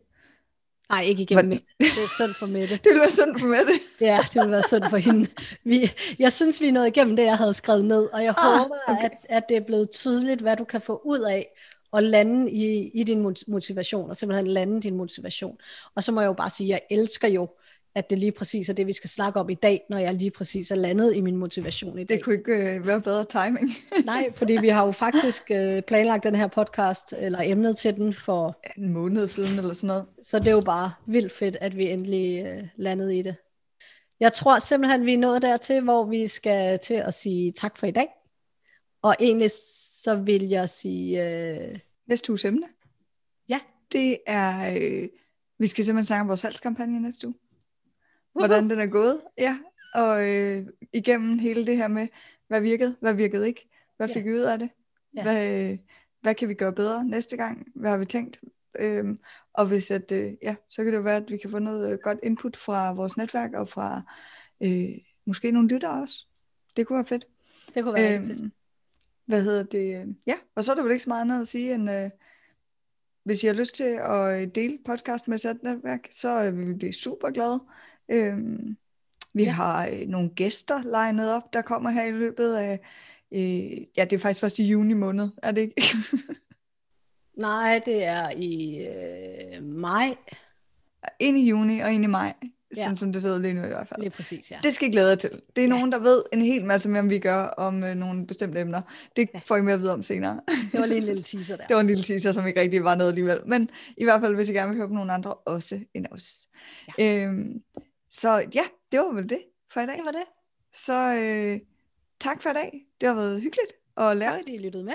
nej, ikke igennem Hvordan- med det. Det er synd for Mette. Det ville være sundt for med det. Ja, det ville være synd for hende. Vi, jeg synes, vi er nået igennem det, jeg havde skrevet ned, og jeg Ah, håber, okay. at, at det er blevet tydeligt, hvad du kan få ud af at lande i, i din mot- motivation, og simpelthen lande din motivation. Og så må jeg jo bare sige, at jeg elsker jo, at det lige præcis er det, vi skal snakke om i dag, når jeg lige præcis er landet i min motivation i dag. Det kunne ikke øh, være bedre timing. Nej, fordi vi har jo faktisk øh, planlagt den her podcast, eller emnet til den, for en måned siden eller sådan noget. så det er jo bare vildt fedt, at vi endelig øh, landede i det. Jeg tror simpelthen, vi er nået dertil, hvor vi skal til at sige tak for i dag. Og egentlig så vil jeg sige, øh, Næste uges emne. Ja. Det er, øh, vi skal simpelthen snakke om vores salgskampagne næste uge. Hvordan den er gået. Ja, og øh, igennem hele det her med, hvad virkede, hvad virkede ikke. Hvad Ja. fik vi ud af det? Ja. Hvad, øh, hvad kan vi gøre bedre næste gang? Hvad har vi tænkt? Øhm, og hvis at, øh, ja, så kan det jo være, at vi kan få noget øh, godt input fra vores netværk og fra øh, måske nogle lyttere også. Det kunne være fedt. det kunne være øhm, fedt. Hvad hedder det? Ja, og så er der vel ikke så meget andet at sige, end øh, hvis I har lyst til at øh, dele podcast med sit netværk, så vil vi blive super glade. Øhm, vi Ja. ja. har øh, nogle gæster legnet op, der kommer her i løbet af, øh, ja, det er faktisk først i juni måned, er det ikke? Nej, det er i øh, maj. en i juni og en i maj, Ja. sådan som det ud lige nu i hvert fald. Lige præcis, ja. Det skal I glæde jer til. Det er nogen, der ved en hel masse mere, end vi gør om øh, nogle bestemte emner. Det Ja. får I mere at vide om senere. Det var lige en lille teaser der. Det var en lille teaser, som ikke rigtig var noget alligevel. Men i hvert fald, hvis I gerne vil høre på nogle andre også end os. Ja. Øhm, så ja, det var vel det for i dag. Det var det. Så øh, tak for i dag. Det har været hyggeligt og Tak lærerigt. fordi I lyttede med.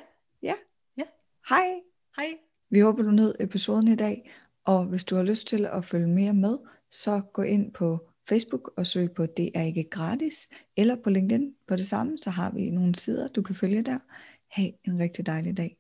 Hej. Hej. Vi håber, du nød episoden i dag. Og hvis du har lyst til at følge mere med, så gå ind på Facebook og søg på Det er ikke gratis, eller på LinkedIn på det samme, så har vi nogle sider, du kan følge der. Ha' en rigtig dejlig dag.